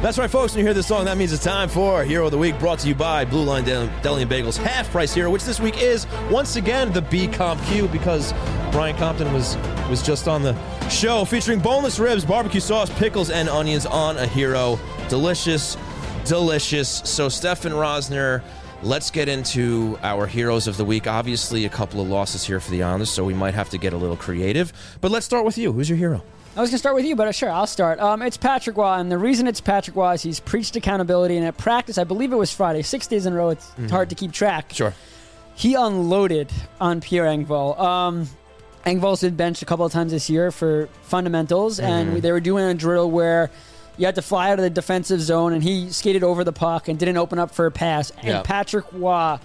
That's right, folks. When you hear this song, that means it's time for Hero of the Week, brought to you by Blue Line Del- Deli and Bagels Half Price Hero, which this week is once again the B Comp Q because Brian Compton was was just on the show featuring boneless ribs, barbecue sauce, pickles, and onions on a hero. Delicious, delicious. So, Stefen Rosner. Let's get into our heroes of the week. Obviously, a couple of losses here for the Islanders, so we might have to get a little creative. But let's start with you. Who's your hero? I was going to start with you, but uh, sure, I'll start. Um, it's Patrick Roy, and the reason it's Patrick Roy is he's preached accountability, and at practice, I believe it was Friday, six days in a row. It's hard to keep track. Sure. He unloaded on Pierre Engvall. Um, Engvall's been benched a couple of times this year for fundamentals, and they were doing a drill where you had to fly out of the defensive zone, and he skated over the puck and didn't open up for a pass. And Yeah. Patrick Roy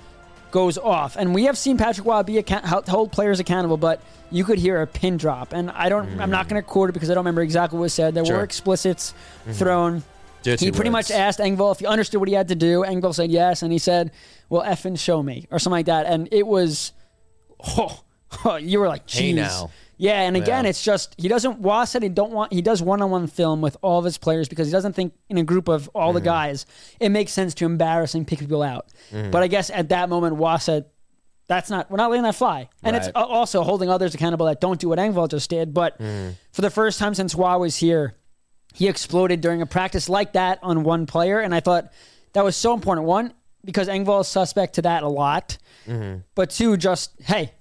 goes off, and we have seen Patrick Roy be account- hold players accountable, but you could hear a pin drop, and I don't. I'm not mm. going to quote it because I don't remember exactly what was said. There Sure. were explicits mm-hmm. thrown. Dirty he pretty words. much asked Engvall if he understood what he had to do. Engvall said yes, and he said, "Well, effing show me," or something like that. And it was, oh, you were like, Hey, "Jeez." now. Yeah, and again, Yeah. it's just he doesn't. Said he don't want. He does one-on-one film with all of his players because he doesn't think in a group of all Mm-hmm. the guys it makes sense to embarrass and pick people out. Mm-hmm. But I guess at that moment, said, "That's not. We're not letting that fly." And it's Right. a- also holding others accountable that don't do what Engvall just did. But Mm-hmm. for the first time since Roy was here, he exploded during a practice like that on one player, and I thought that was so important. One, because Engvall is suspect to that a lot, Mm-hmm. but two, just hey,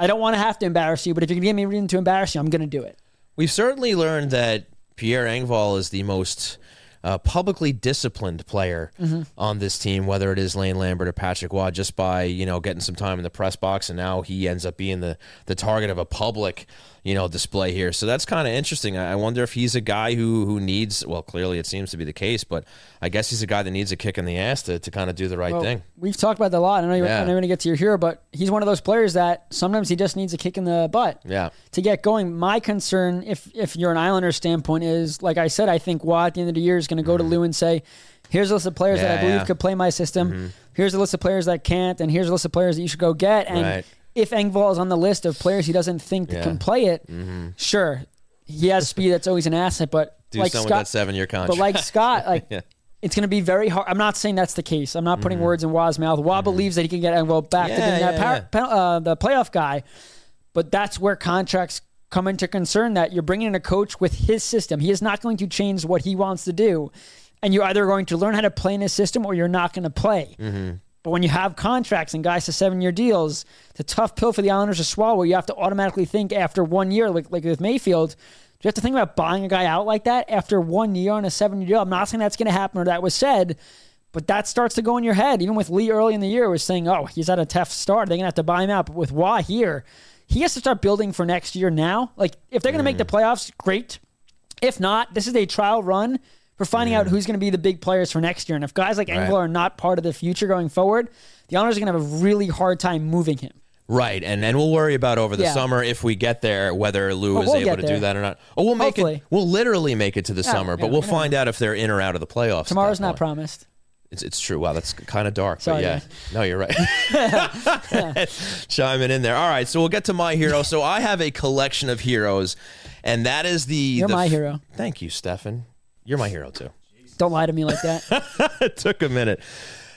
I don't want to have to embarrass you, but if you can give me a reason to embarrass you, I'm going to do it. We've certainly learned that Pierre Engvall is the most uh, publicly disciplined player Mm-hmm. on this team, whether it is Lane Lambert or Patrick Roy, just by you know getting some time in the press box, and now he ends up being the the target of a public you know display here. So that's kind of interesting. I wonder if he's a guy who who needs. Well, clearly it seems to be the case, but I guess he's a guy that needs a kick in the ass to, to kind of do the right Well, thing. We've talked about that a lot. I know you're, Yeah. I know you're going to get to your hero, but he's one of those players that sometimes he just needs a kick in the butt. Yeah. to get going. My concern, if if you're an Islander standpoint, is like I said, I think Roy at the end of the year is going to go to Lou and say, "Here's a list of players that I Mm-hmm. Believe yeah. Mm-hmm. could play my system. Here's a list of players that can't, and here's a list of players that you should go get." And Right. if Engvall is on the list of players he doesn't think Yeah. Mm-hmm. can play it, sure, he has speed. That's always an asset, but Do like Scott, that seven year contract. but like Scott, like. Yeah. It's going to be very hard. I'm not saying that's the case. I'm not putting words in Roy's mouth. Roy believes that he can get Engvall back to Mm-hmm. Yeah, being that power, yeah. uh, the playoff guy. But that's where contracts come into concern that you're bringing in a coach with his system. He is not going to change what he wants to do. And you're either going to learn how to play in his system or you're not going to play. Mm-hmm. But when you have contracts and guys to seven year deals, it's a tough pill for the Islanders to swallow. You have to automatically think after one year, like, like with Mayfield, do you have to think about buying a guy out like that after one year on a seven year deal? I'm not saying that's going to happen or that was said, but that starts to go in your head. Even with Lee early in the year was saying, oh, he's at a tough start. They're going to have to buy him out. But with Roy here, he has to start building for next year now. Like, if they're going to make the mm. playoffs, great. If not, this is a trial run for finding out mm. who's going to be the big players for next year. And if guys like Engvall are not part of the future going forward, the Islanders are going to have a really hard time moving him. Right, and and we'll worry about over the Yeah. summer if we get there whether Lou Oh, is we'll able get to do that or not. Oh, we'll make Hopefully. it. We'll literally make it to the summer, but we'll find out if they're in or out of the playoffs. at Tomorrow's that not point. promised. It's, it's true. Wow, that's kind of dark. Sorry, but yeah, guys. no, you're right. Chiming in there. All right, so we'll get to my hero. So I have a collection of heroes, and that is the. You're the my f- hero. Thank you, Stefen. You're my hero too. Don't lie to me like that. it took a minute.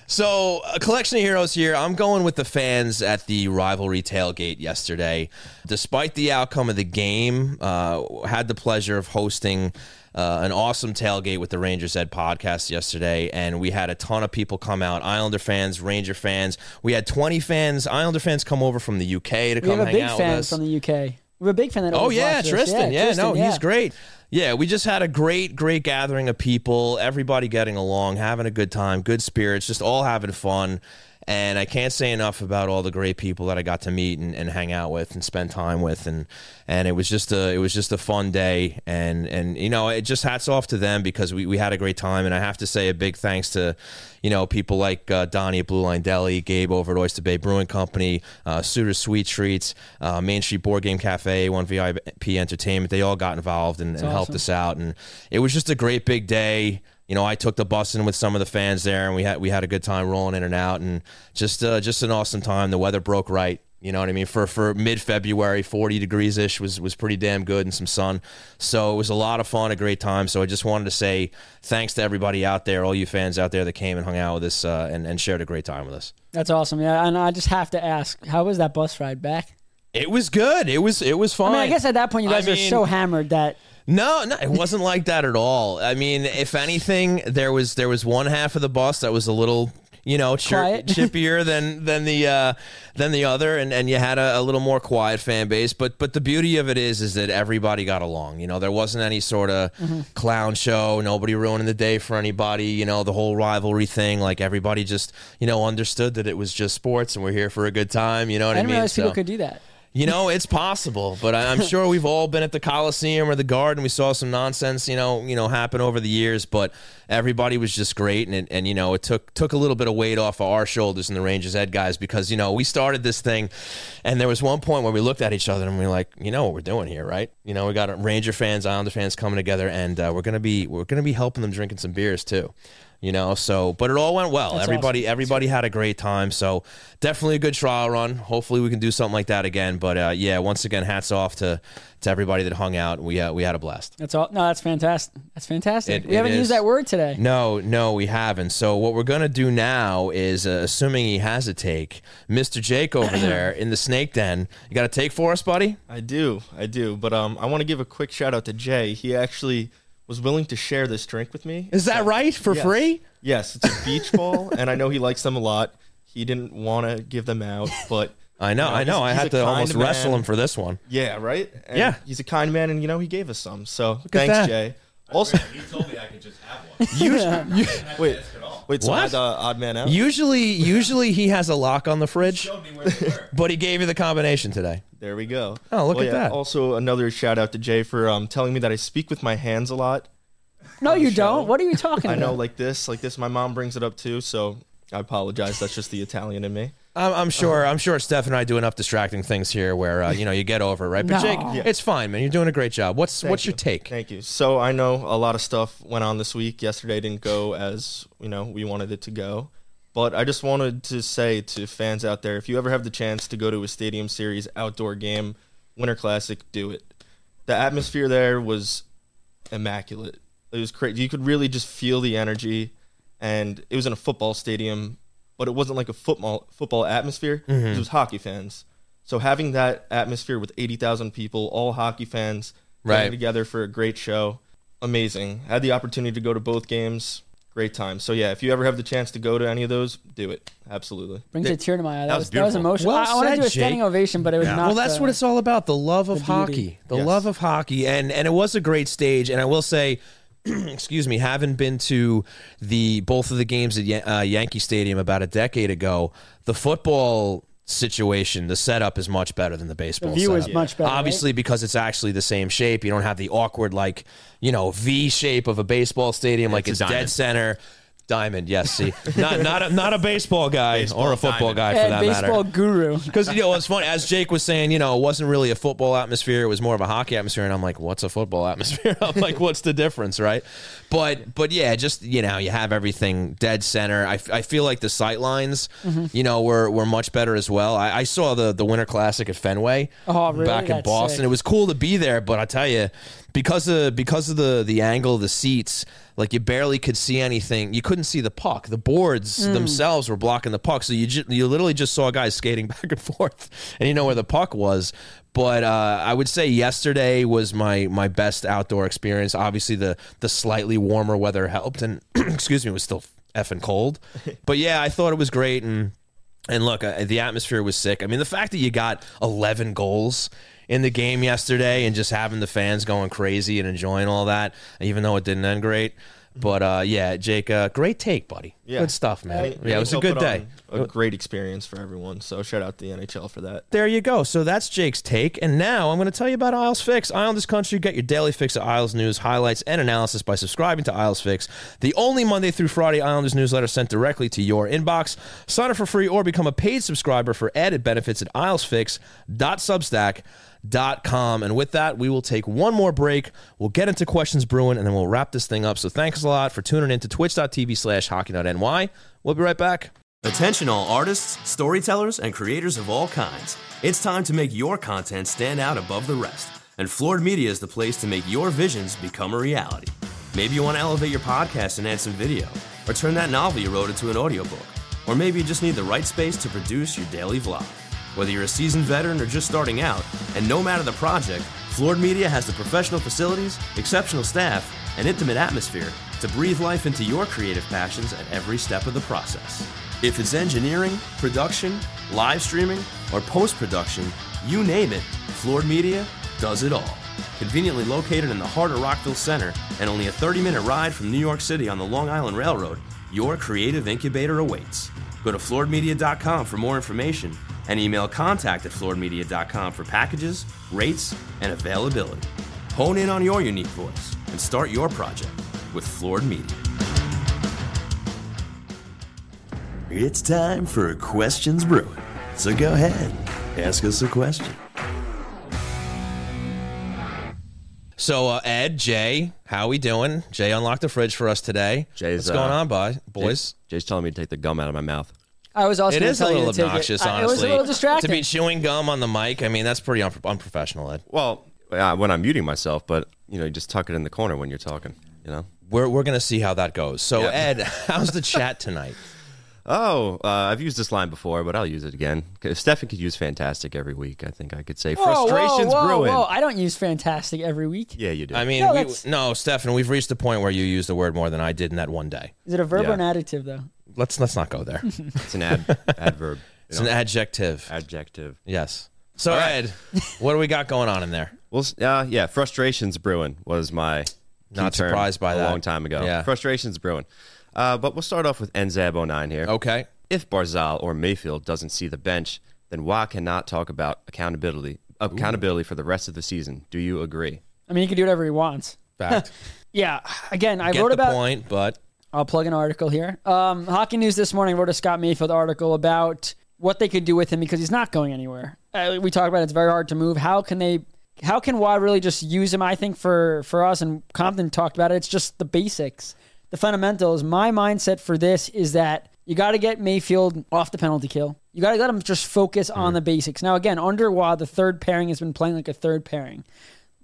So, a collection of heroes here. I'm going with the fans at the rivalry tailgate yesterday. Despite the outcome of the game, uh, had the pleasure of hosting uh, an awesome tailgate with the Rangers Ed podcast yesterday, and we had a ton of people come out. Islander fans, Ranger fans. We had 20 fans, Islander fans, come over from the UK to we come hang big out fan with us. from the UK. We have a big fan that Oh yeah. Tristan. Yeah, Tristan, no, yeah. he's great. Yeah, we just had a great, great gathering of people. Everybody getting along, having a good time, good spirits, just all having fun. And I can't say enough about all the great people that I got to meet and, and hang out with and spend time with, and and it was just a it was just a fun day, and and you know it just hats off to them because we, we had a great time, and I have to say a big thanks to you know people like uh, Donnie at Blue Line Deli, Gabe over at Oyster Bay Brewing Company, uh, Suter Sweet Treats, uh, Main Street Board Game Cafe, One VIP Entertainment. They all got involved and, and helped us out, and it was just a great big day. You know, I took the bus in with some of the fans there, and we had we had a good time rolling in and out, and just uh, just an awesome time. The weather broke right. You know what I mean? For for mid February, forty degrees ish was was pretty damn good and some sun. So it was a lot of fun, a great time. So I just wanted to say thanks to everybody out there, all you fans out there that came and hung out with us uh, and and shared a great time with us. That's awesome. Yeah, and I just have to ask, how was that bus ride back? It was good. It was it was fun. I mean, I guess at that point you I guys are mean- so hammered that No, no, it wasn't like that at all. I mean, if anything, there was there was one half of the bus that was a little, you know, chir- chippier than than the uh, than the other, and, and you had a, a little more quiet fan base. But but the beauty of it is is that everybody got along. You know, there wasn't any sort of Mm-hmm. clown show. Nobody ruining the day for anybody. You know, the whole rivalry thing. Like everybody just you know understood that it was just sports, and we're here for a good time. You know what I I, mean? realize people could do that. You know, it's possible, but I- I'm sure we've all been at the Coliseum or the Garden. We saw some nonsense, you know, you know, happen over the years, but everybody was just great, and it, and you know, it took took a little bit of weight off of our shoulders and the Rangers head guys because you know we started this thing, and there was one point where we looked at each other and we are like, you know what we're doing here, right? You know, we got Ranger fans, Islander fans coming together, and uh, we're gonna be we're gonna be helping them drinking some beers too. You know, so but it all went well. That's everybody everybody had a great time. So definitely a good trial run. Hopefully we can do something like that again. But uh, yeah, once again, hats off to to everybody that hung out. We uh, we had a blast. That's all. No, that's fantastic. That's fantastic. It- we it haven't is. used that word today. No, no, we haven't. So what we're gonna do now is, uh, assuming he has a take, Mr. Jake over there in the snake den. You got a take for us, buddy? I do, I do. But um, I want to give a quick shout out to Jay. He actually was willing to share this drink with me. Is that right for Yes. free? Yes, it's a beach ball, and I know he likes them a lot. He didn't want to give them out, but I know, you I know. he's- I he's had to kind almost wrestle him for this one. Yeah, right. And Yeah. he's a kind man, and you know he gave us some. So at thanks, that. Jay. Also, He told me I could just have one. Usually, wait, wait. So What? I had, uh, odd man out. usually, usually he has a lock on the fridge, Showed me where they were. but he gave you the combination today. There we go. Oh, look Well, at yeah, that. Also, another shout out to Jay for um, telling me that I speak with my hands a lot. No, you don't. What are you talking about? I about? know, like this, like this. My mom brings it up too, so I apologize. That's just the Italian in me. I'm, I'm sure. I'm sure Steph and I do enough distracting things here where uh, you know you get over it, right? But No. Jake, Yeah. it's fine, man. You're doing a great job. What's what's you. your take? Thank you. So I know a lot of stuff went on this week. Yesterday didn't go as you know we wanted it to go, but I just wanted to say to fans out there, if you ever have the chance to go to a Stadium Series outdoor game, Winter Classic, do it. The atmosphere there was immaculate. It was crazy. You could really just feel the energy, and it was in a football stadium, but it wasn't like a football football atmosphere. Mm-hmm. It was hockey fans. So having that atmosphere with eighty thousand people, all hockey fans, Right. getting together for a great show, amazing. Had the opportunity to go to both games, great time. So yeah, if you ever have the chance to go to any of those, do it. Absolutely. Brings a tear to my eye. That, was was, that was emotional. Well I, I want to do a standing Jake. ovation, but it was Yeah. not. well, that's the- what it's all about. The love of the hockey. The Yes. love of hockey. And and it was a great stage. And I will say, excuse me, having been to the both of the games at Yan- uh, Yankee Stadium about a decade ago, the football situation, the setup is much better than the baseball. The view is much better, right? Obviously, because it's actually the same shape. You don't have the awkward like you know V shape of a baseball stadium, like It's it's dead center. Diamond, yes. See, not not a, not a baseball guy Baseball or a football diamond. guy for and that baseball matter. Baseball guru. Because you know it's funny, as Jake was saying, you know, it wasn't really a football atmosphere; it was more of a hockey atmosphere. And I'm like, what's a football atmosphere? I'm like, what's the difference, right? But but yeah, just you know, you have everything dead center. I, I feel like the sight lines, Mm-hmm. you know, were were much better as well. I, I saw the the Winter Classic at Fenway Oh, really? back in That's Boston. sick. It was cool to be there, but I tell you, because of because of the the angle of the seats, like you barely could see anything. You couldn't see the puck. The boards Mm. themselves were blocking the puck, so you ju- you literally just saw guys skating back and forth, and you know where the puck was. But uh, I would say yesterday was my my best outdoor experience. Obviously, the the slightly warmer weather helped, and excuse me, it was still effing cold. But yeah, I thought it was great, and and look, uh, the atmosphere was sick. I mean, the fact that you got 11 goals in the game yesterday and just having the fans going crazy and enjoying all that, even though it didn't end great. But uh, yeah, Jake, uh, great take, buddy. Yeah. Good stuff, man. Yeah, it was a good day. A great experience for everyone. So shout out to the NHL for that. There you go. So that's Jake's take. And now I'm going to tell you about Isles Fix. Islanders Country, get your daily fix of Isles news, highlights, and analysis by subscribing to Isles Fix, the only Monday through Friday Islanders newsletter sent directly to your inbox. Sign up for free or become a paid subscriber for added benefits at islesfix.substack.com. And with that, we will take one more break. We'll get into questions brewing, and then we'll wrap this thing up. So thanks a lot for tuning in to twitch.tv slash hockey.ny. We'll be right back. Attention all artists, storytellers, and creators of all kinds. It's time to make your content stand out above the rest. And Floored Media is the place to make your visions become a reality. Maybe you want to elevate your podcast and add some video, or turn that novel you wrote into an audiobook. Or maybe you just need the right space to produce your daily vlog. Whether you're a seasoned veteran or just starting out, and no matter the project, Floored Media has the professional facilities, exceptional staff, and intimate atmosphere to breathe life into your creative passions at every step of the process. If it's engineering, production, live streaming, or post production, you name it, Floored Media does it all. Conveniently located in the heart of Rockville Centre and only a 30 minute ride from New York City on the Long Island Railroad, your creative incubator awaits. Go to flooredmedia.com for more information and email contact at flooredmedia.com for packages, rates, and availability. Hone in on your unique voice and start your project with Floored Media. It's time for Questions Brewing. So go ahead, ask us a question. So uh, Ed, Jay, how we doing? Jay unlocked the fridge for us today. Jay's, What's going uh, on, boy, boys? Jay, Jay's telling me to take the gum out of my mouth. I was also It gonna a little obnoxious, it. Honestly. It was a little distracting. To be chewing gum on the mic, I mean, that's pretty un- unprofessional, Ed. Well, uh, when I'm muting myself, but you know, you just tuck it in the corner when you're talking. You know. We're, we're going to see how that goes. So, Yeah. Ed, how's the chat tonight? Oh, uh, I've used this line before, but I'll use it again. If Stefen could use fantastic every week, I think I could say Whoa, frustrations whoa, whoa, brewing. Whoa. I don't use fantastic every week. Yeah, you do. I mean, No, we, no, Stefen, we've reached the point where you use the word more than I did in that one day. Is it a verb Yeah. or an adjective though? Let's let's not go there. it's an ad, adverb. It's an adjective. adjective. Yes. So, All right. Ed, what do we got going on in there? Well, uh, yeah, frustrations brewing was my key Not term surprised by that a that. long time ago. Yeah. frustrations brewing. Uh, but we'll start off with Nzab09 here. Okay. If Barzal or Mayfield doesn't see the bench, then Roy cannot talk about accountability accountability for the rest of the season. Do you agree? I mean, he can do whatever he wants. Fact. Yeah. Again, I Get wrote the about. point, but I'll plug an article here. Um, Hockey News this morning wrote a Scott Mayfield article about what they could do with him because he's not going anywhere. Uh, we talked about it, it's very hard to move. How can they? How can Roy really just use him? I think for for us and Compton talked about it. It's just the basics, the fundamentals. My mindset for this is that you got to get Mayfield off the penalty kill. You got to let him just focus on the basics. Now again, under Roy, the third pairing has been playing like a third pairing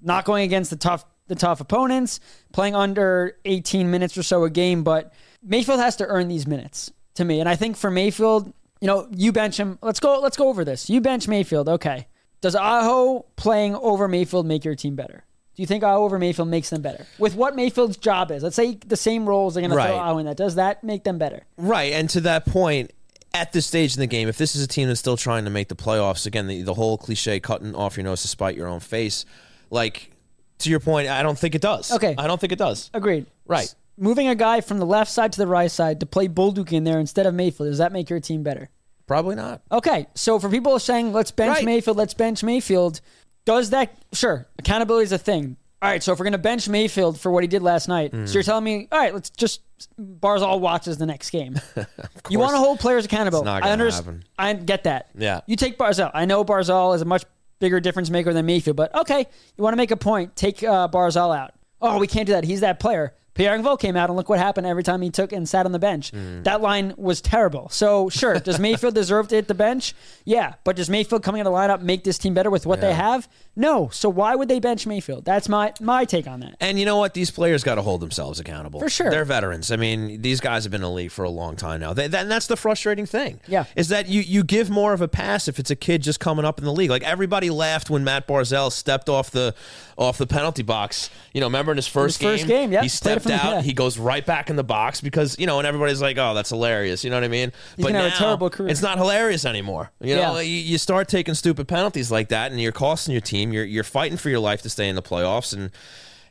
not going against the tough the tough opponents, playing under 18 minutes or so a game, but Mayfield has to earn these minutes to me. And I think for Mayfield, you know, you bench him. Let's go let's go over this. You bench Mayfield, okay. Does Aho playing over Mayfield make your team better? Do you think Aho over Mayfield makes them better? With what Mayfield's job is. Let's say the same roles are going to Right. throw Aho in that. Does that make them better? Right, and to that point, at this stage in the game, if this is a team that's still trying to make the playoffs, again, the, the whole cliche cutting off your nose to spite your own face, like to your point, I don't think it does. Okay. I don't think it does. Agreed. Right. Moving a guy from the left side to the right side to play Bolduc in there instead of Mayfield, does that make your team better? Probably not. Okay, so for people saying let's bench Right. Mayfield, let's bench Mayfield, does that sure accountability is a thing? All right, so if we're gonna bench Mayfield for what he did last night, Mm. so you're telling me, all right, let's just Barzal watches the next game. you want to hold players accountable. It's not I gonna understand. happen. I get that. Yeah. You take Barzal. I know Barzal is a much bigger difference maker than Mayfield, but okay, you want to make a point, take uh, Barzal out. Oh, we can't do that. He's that player. Pierre Engvall came out and look what happened every time he took and sat on the bench. Mm. That line was terrible. So sure, does Mayfield deserve to hit the bench? Yeah, but does Mayfield coming out of the lineup make this team better with what they have? No. So why would they bench Mayfield? That's my my take on that. And you know what? These players got to hold themselves accountable. For sure. They're veterans. I mean, these guys have been in the league for a long time now. They, that, and that's the frustrating thing. Yeah. Is that you, you give more of a pass if it's a kid just coming up in the league. Like everybody laughed when Matt Barzal stepped off the off the penalty box. You know, remember in his first his first game, yeah. he stepped from out. yeah. He goes right back in the box because, you know, and everybody's like, oh, that's hilarious. You know what I mean? He's gonna have a terrible career. It's not hilarious anymore. You know, Yeah. you, you start taking stupid penalties like that and you're costing your team. You're, you're fighting for your life to stay in the playoffs and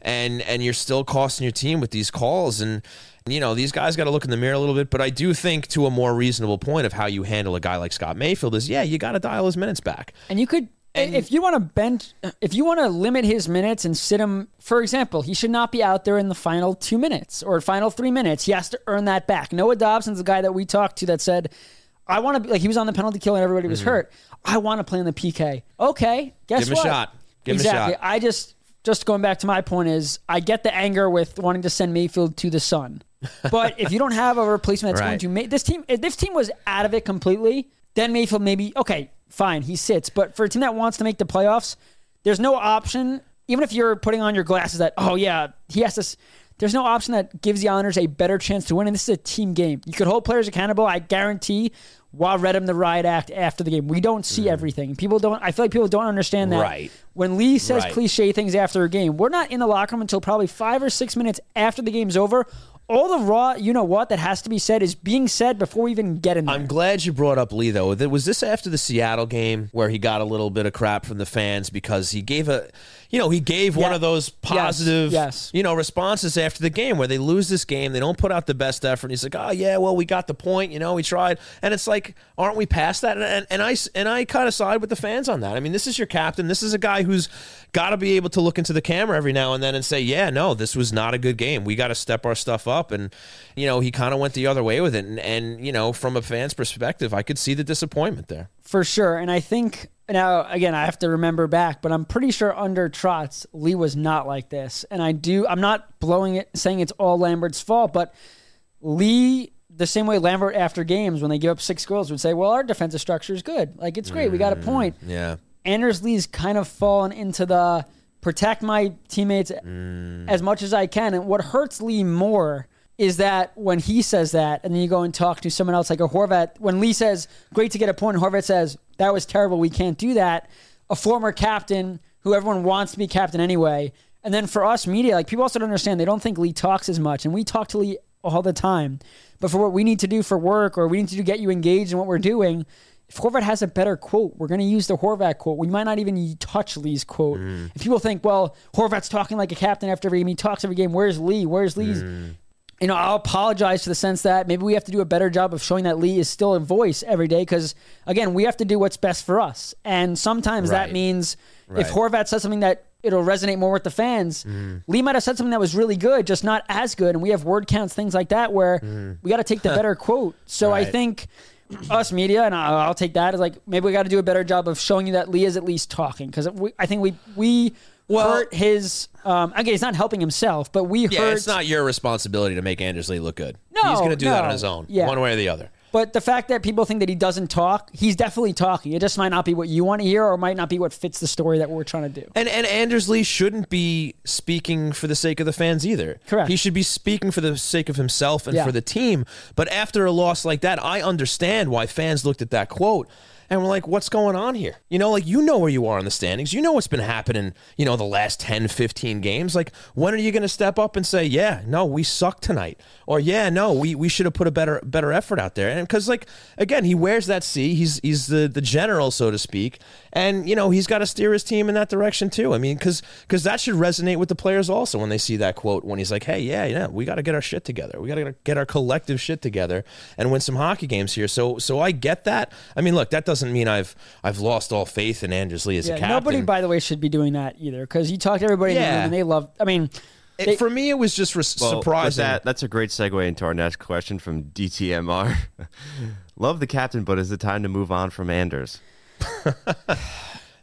and and you're still costing your team with these calls and you know these guys got to look in the mirror a little bit but i do think to a more reasonable point of how you handle a guy like scott mayfield is yeah you got to dial his minutes back And you could, if you want to bend, if you want to limit his minutes and sit him, for example, he should not be out there in the final two minutes or final three minutes. He has to earn that back. Noah Dobson's the guy that we talked to that said, I want to be like, he was on the penalty kill and everybody was hurt. I want to play in the PK. Okay. Guess Mm-hmm. Give him a what? shot. Give him a shot. exactly. I just, just going back to my point is I get the anger with wanting to send Mayfield to the sun. But if you don't have a replacement that's going to make this team, if this team was out of it completely, then Mayfield maybe okay, fine, he sits. But for a team that wants to make the playoffs, there's no option. Even if you're putting on your glasses that oh yeah, he has to. There's no option that gives the Islanders a better chance to win, and this is a team game. You could hold players accountable. I guarantee. While read him the riot act after the game, we don't see everything. People don't. I feel like people don't understand that. Mm. Right. When Lee says Right. cliche things after a game, we're not in the locker room until probably five or six minutes after the game's over, all the raw, you know what, that has to be said is being said before we even get in there. I'm glad you brought up Lee though. Th- Was this after the Seattle game where he got a little bit of crap from the fans because he gave a, you know, he gave one of those positive, yes. you know, responses after the game where they lose this game, they don't put out the best effort. And he's like, oh yeah, well we got the point, you know, we tried, and it's like, aren't we past that? And, and, and I and I kind of side with the fans on that. I mean, this is your captain. This is a guy who's got to be able to look into the camera every now and then and say, yeah, no, this was not a good game. We got to step our stuff up. And you know, he kind of went the other way with it. And, and you know, from a fan's perspective, I could see the disappointment there. For sure. And I think now again, I have to remember back, but I'm pretty sure under Trotz, Lee was not like this. And I do. I'm not blowing it, saying it's all Lambert's fault, but Lee. The same way Lambert after games when they give up six goals would say, "Well, our defensive structure is good. Like it's great. We got a mm, point." Yeah. Anders Lee's kind of fallen into the protect my teammates mm. as much as I can. And what hurts Lee more is that when he says that, and then you go and talk to someone else like a Horvat, when Lee says, great to get a point, and Horvat says, that was terrible, we can't do that, a former captain who everyone wants to be captain anyway. And then for us media, like people also don't understand, they don't think Lee talks as much. And we talk to Lee all the time. But for what we need to do for work or we need to do, get you engaged in what we're doing, if Horvat has a better quote, we're going to use the Horvat quote. We might not even touch Lee's quote. Mm. If people think, well, Horvat's talking like a captain after every game, he talks every game. Where's Lee? Where's Lee's? Mm. You know, I'll apologize to the sense that maybe we have to do a better job of showing that Lee is still a voice every day because, again, we have to do what's best for us. And sometimes that means Right. if Horvat says something that it'll resonate more with the fans, mm-hmm. Lee might have said something that was really good, just not as good. And we have word counts, things like that, where mm-hmm. we got to take the better quote. So I think us media, and I'll, I'll take that as like maybe we got to do a better job of showing you that Lee is at least talking because I think we we hurt his. Um, again, he's not helping himself, but we Yeah, hurt. it's not your responsibility to make Anders Lee look good. No, He's going to do that on his own, Yeah. one way or the other. But the fact that people think that he doesn't talk, he's definitely talking. It just might not be what you want to hear, or might not be what fits the story that we're trying to do. And and Anders Lee shouldn't be speaking for the sake of the fans either. Correct. He should be speaking for the sake of himself and Yeah. for the team. But after a loss like that, I understand why fans looked at that quote and we're like, what's going on here? You know, like you know where you are in the standings. You know what's been happening, you know, the last 10, 15 games. Like, when are you going to step up and say, yeah, no, we suck tonight? Or yeah, no, we, we should have put a better better effort out there. And because like again, he wears that C. He's he's the the general, so to speak. And you know, he's got to steer his team in that direction too. I mean, because because that should resonate with the players also when they see that quote when he's like, "Hey, yeah, yeah, we got to get our shit together. We got to get our collective shit together and win some hockey games here." So so I get that. I mean, look, that doesn't mean I've I've lost all faith in Anders Lee as a captain. nobody, by the way, should be doing that either because you talk to everybody in the Yeah. room and they love. I mean, It- they- for me, it was just res- Well, surprising. That, that's a great segue into our next question from DTMR. Love the captain, but is it time to move on from Anders?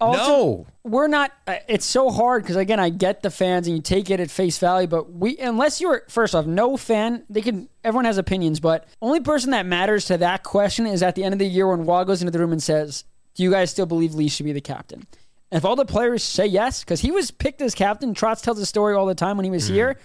Also, no. we're not. uh, It's so hard because again, I get the fans and you take it at face value, but we unless you're first off, no fan. They can. Everyone has opinions, but only person that matters to that question is at the end of the year when Roy goes into the room and says, "Do you guys still believe Lee should be the captain?" And if all the players say yes, because he was picked as captain, Trotz tells the story all the time when he was here.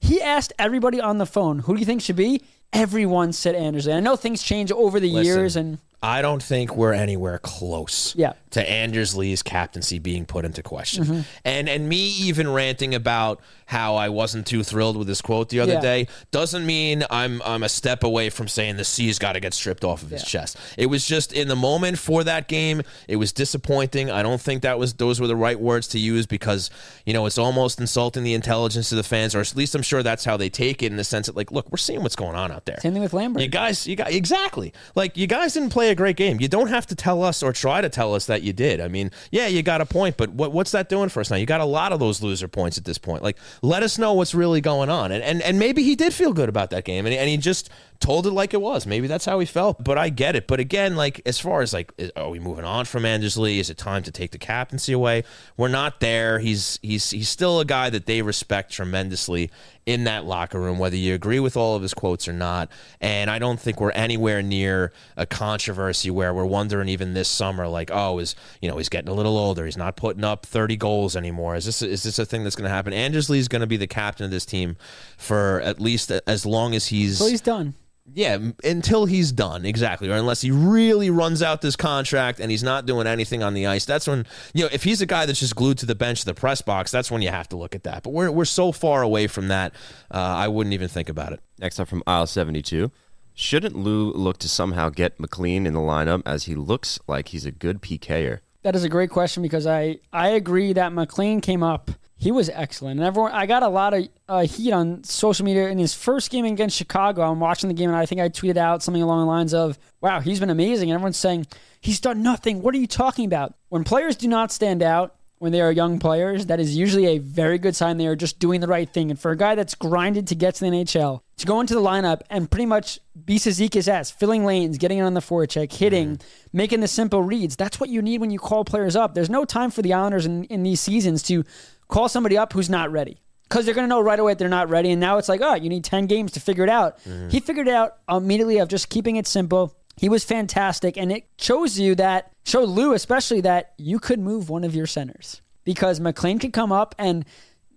He asked everybody on the phone, "Who do you think should be?" Everyone said Anderson. I know things change over the Listen, years, and I don't think we're anywhere close Yeah. to Anders Lee's captaincy being put into question. Mhm. And and me even ranting about how I wasn't too thrilled with this quote the other Yeah. day doesn't mean I'm I'm a step away from saying the C's got to get stripped off of his chest. It was just in the moment for that game, it was disappointing. I don't think that was those were the right words to use because, you know, it's almost insulting the intelligence of the fans or at least I'm sure that's how they take it in the sense that like, look, we're seeing what's going on out there. same thing with Lambert. You guys, you got exactly like you guys didn't play a great game. You don't have to tell us or try to tell us that you did. I mean, yeah, you got a point, but what, what's that doing for us now? You got a lot of those loser points at this point. Like, let us know what's really going on. And and, and maybe he did feel good about that game, and, and he just told it like it was. Maybe that's how he felt. But I get it. But again, like as far as like, is- are we moving on from Anders Lee? Is it time to take the captaincy away? We're not there. He's he's he's still a guy that they respect tremendously in that locker room, whether you agree with all of his quotes or not. And I don't think we're anywhere near a controversy where we're wondering even this summer, like, oh, is you know he's getting a little older, he's not putting up thirty goals anymore. Is this is this a thing that's going to happen? Anders Lee's going to be the captain of this team for at least as long as he's so he's done. Yeah, until he's done, exactly. Or unless he really runs out this contract and he's not doing anything on the ice. That's when, you know, if he's a guy that's just glued to the bench, the press box, that's when you have to look at that. But we're, we're so far away from that, uh, I wouldn't even think about it. Next up from aisle 72. Shouldn't Lou look to somehow get MacLean in the lineup as he looks like he's a good PKer? That is a great question because I, I agree that MacLean came up. He was excellent. And everyone, I got a lot of uh, heat on social media in his first game against Chicago. I'm watching the game and I think I tweeted out something along the lines of, wow, he's been amazing. And everyone's saying, he's done nothing. What are you talking about? When players do not stand out, when they are young players, that is usually a very good sign they are just doing the right thing. And for a guy that's grinded to get to the NHL, to go into the lineup and pretty much be Cizikas's ass, filling lanes, getting it on the forecheck, hitting, mm-hmm. making the simple reads, that's what you need when you call players up. There's no time for the Islanders in, in these seasons to call somebody up who's not ready. Because they're going to know right away that they're not ready. And now it's like, oh, you need 10 games to figure it out. Mm-hmm. He figured it out immediately of just keeping it simple. He was fantastic. And it shows you that, showed Lou especially, that you could move one of your centers. Because MacLean could come up and,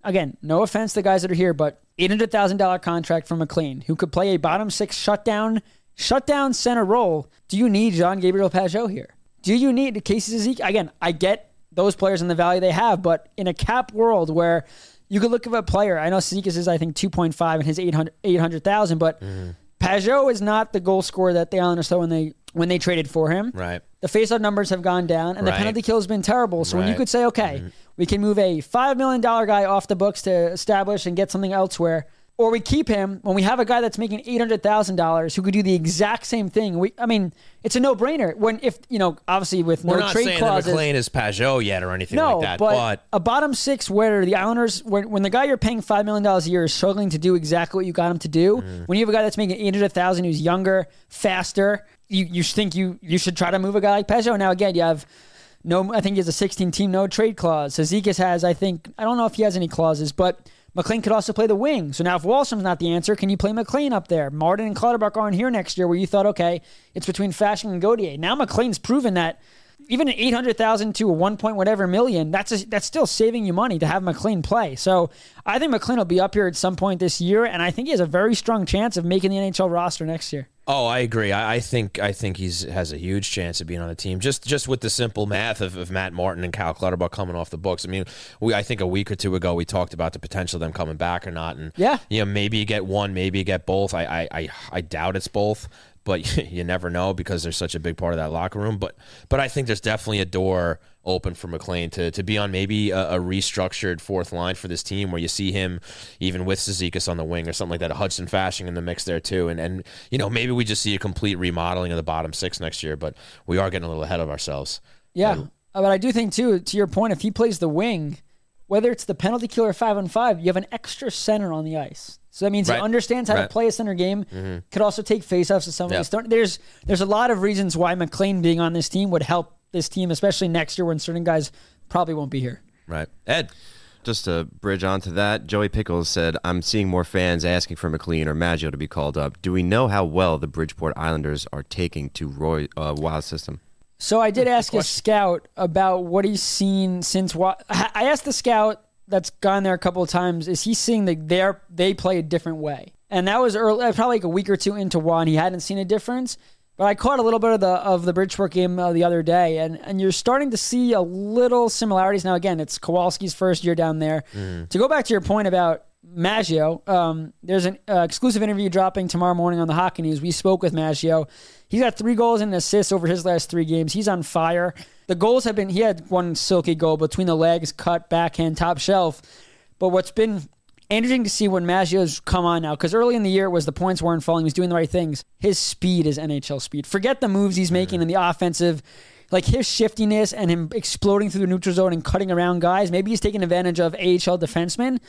again, no offense to the guys that are here, but $800,000 contract for MacLean, who could play a bottom six shutdown, shutdown center role. Do you need John Gabriel Pageau here? Do you need the Cizikas? Again, I get those players and the value they have, but in a cap world where you could look at a player, I know Cizikas is, I think, 2.5 and his 800 800,000, but mm-hmm. Pageau is not the goal scorer that the Islanders saw when they when they traded for him. Right. The faceoff numbers have gone down, and the penalty kill has been terrible. So when you could say, okay, mm-hmm. we can move a five million dollar guy off the books to establish and get something elsewhere, or we keep him when we have a guy that's making eight hundred thousand dollars who could do the exact same thing. We, I mean, it's a no brainer. When if you know, obviously with We're no not trade saying clauses, that MacLean is Pageau yet or anything no, like that, but, but, a bottom six where the Islanders, when, when the guy you're paying five million dollars a year is struggling to do exactly what you got him to do, Mm. when you have a guy that's making eight hundred thousand who's younger, faster, you you think you you should try to move a guy like Pageau. Now again, you have no, I think he has a 16 team no trade clause. Cizikas has, I think, I don't know if he has any clauses, but MacLean could also play the wing. So now if Wahlstrom's not the answer, can you play MacLean up there? Martin and Clutterbuck aren't here next year where you thought, okay, it's between Fasching and Gauthier. Now McLean's proven that even an 800,000 to a 1 point whatever million, that's a, that's still saving you money to have MacLean play. So I think MacLean will be up here at some point this year, and I think he has a very strong chance of making the NHL roster next year. Oh, I agree. I, I think I think he's has a huge chance of being on the team. Just just with the simple math of, of Matt Martin and Cal Clutterbuck coming off the books. I mean, we I think a week or two ago we talked about the potential of them coming back or not, and Yeah. you know maybe you get one, maybe you get both. I I I, I doubt it's both, but you never know because they're such a big part of that locker room. But but I think there's definitely a door open for MacLean to, to be on maybe a, a restructured fourth line for this team where you see him even with Cizikas on the wing or something like that, a Hudson Fasching in the mix there too. And and you know, maybe we just see a complete remodeling of the bottom six next year, but we are getting a little ahead of ourselves. Yeah, Uh, but I do think too, to your point, if he plays the wing, whether it's the penalty killer five on five, you have an extra center on the ice. So that means Right. he understands how to play a center game. Mhm. Could also take faceoffs to some of Yeah. these. Don't- There's there's a lot of reasons why MacLean being on this team would help this team, especially next year when certain guys probably won't be here. Right. Ed. Just to bridge onto that, Joey Pickles said, I'm seeing more fans asking for MacLean or Maggio to be called up. Do we know how well the Bridgeport Islanders are taking to Roy uh, Wild system? So I did ask a scout about what he's seen since. Wa- I I asked the scout that's gone there a couple of times. Is he seeing that they they play a different way? And that was early, uh, probably like a week or two into one. He hadn't seen a difference. But I caught a little bit of the of the Bridgeport game uh, the other day, and and you're starting to see a little similarities. Now again, it's Kowalski's first year down there. To go back to your point about Maggio, um, there's an uh, exclusive interview dropping tomorrow morning on the Hockey News. We spoke with Maggio. He's got three goals and an assist over his last three games. He's on fire. The goals have been, he had one silky goal between the legs, cut, backhand, top shelf. But what's been interesting to see when Maggio's come on now, because early in the year it was the points weren't falling, he was doing the right things. His speed is NHL speed. Forget the moves he's making in the offensive. Like his shiftiness and him exploding through the neutral zone and cutting around guys. Maybe he's taking advantage of AHL defensemen,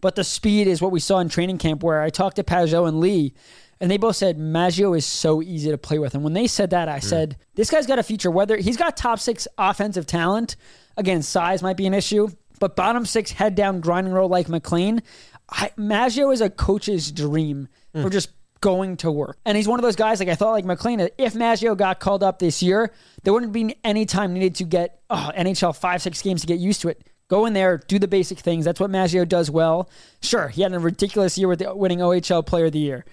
but the speed is what we saw in training camp where I talked to Pageau and Lee, and they both said Maggio is so easy to play with. And when they said that, I hmm. said, this guy's got a future. Whether he's got top six offensive talent, again, size might be an issue, but bottom six head down grinding role like MacLean, I, Maggio is a coach's dream hmm. for just going to work. And he's one of those guys, like I thought, like MacLean, if Maggio got called up this year, there wouldn't be any time needed to get oh, NHL five, six games to get used to it. Go in there, do the basic things. That's what Maggio does well. Sure, he had a ridiculous year with the winning OHL Player of the Year.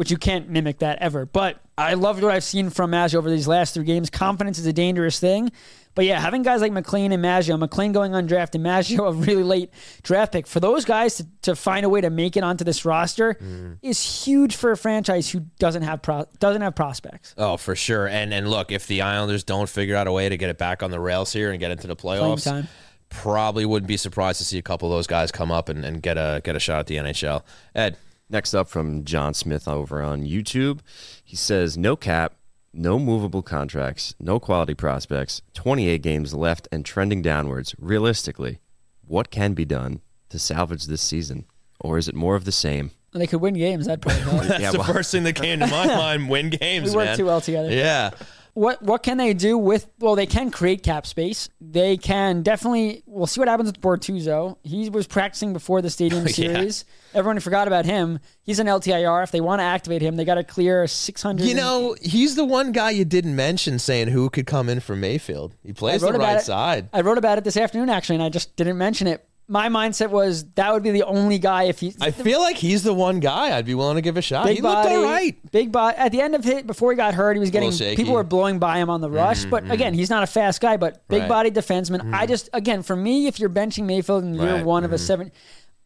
Which you can't mimic that ever. But I loved what I've seen from Maggio over these last three games. Confidence is a dangerous thing. But yeah, having guys like MacLean and Maggio, MacLean going undrafted, Maggio a really late draft pick, for those guys to, to find a way to make it onto this roster mm. is huge for a franchise who doesn't have pro- doesn't have prospects. Oh, for sure. And and look, if the Islanders don't figure out a way to get it back on the rails here and get into the playoffs, probably wouldn't be surprised to see a couple of those guys come up and, and get a get a shot at the NHL. Ed, Next up from John Smith over on YouTube. He says, No cap, no movable contracts, no quality prospects, 28 games left and trending downwards. Realistically, what can be done to salvage this season? Or is it more of the same? They could win games. That'd probably help. that's Yeah, the well- first thing that came to my mind. Win games, we work man. too well together. Yeah. What what can they do with? Well, they can create cap space. They can definitely. We'll see what happens with Bortuzzo. He was practicing before the Stadium Yeah. Series. Everyone forgot about him. He's an LTIR. If they want to activate him, they got to clear six hundred. You know, he's the one guy you didn't mention saying who could come in for Mayfield. He plays the right it. side. I wrote about it this afternoon actually, and I just didn't mention it. My mindset was that would be the only guy if he. I feel like he's the one guy I'd be willing to give a shot. Big he body, looked all right. Big body. At the end of it, before he got hurt, he was getting people were blowing by him on the rush. Mm-hmm, but mm-hmm. again, he's not a fast guy, but big Right. body defenseman. I mm-hmm. just again for me, if you're benching Mayfield in year Right. one of a seven,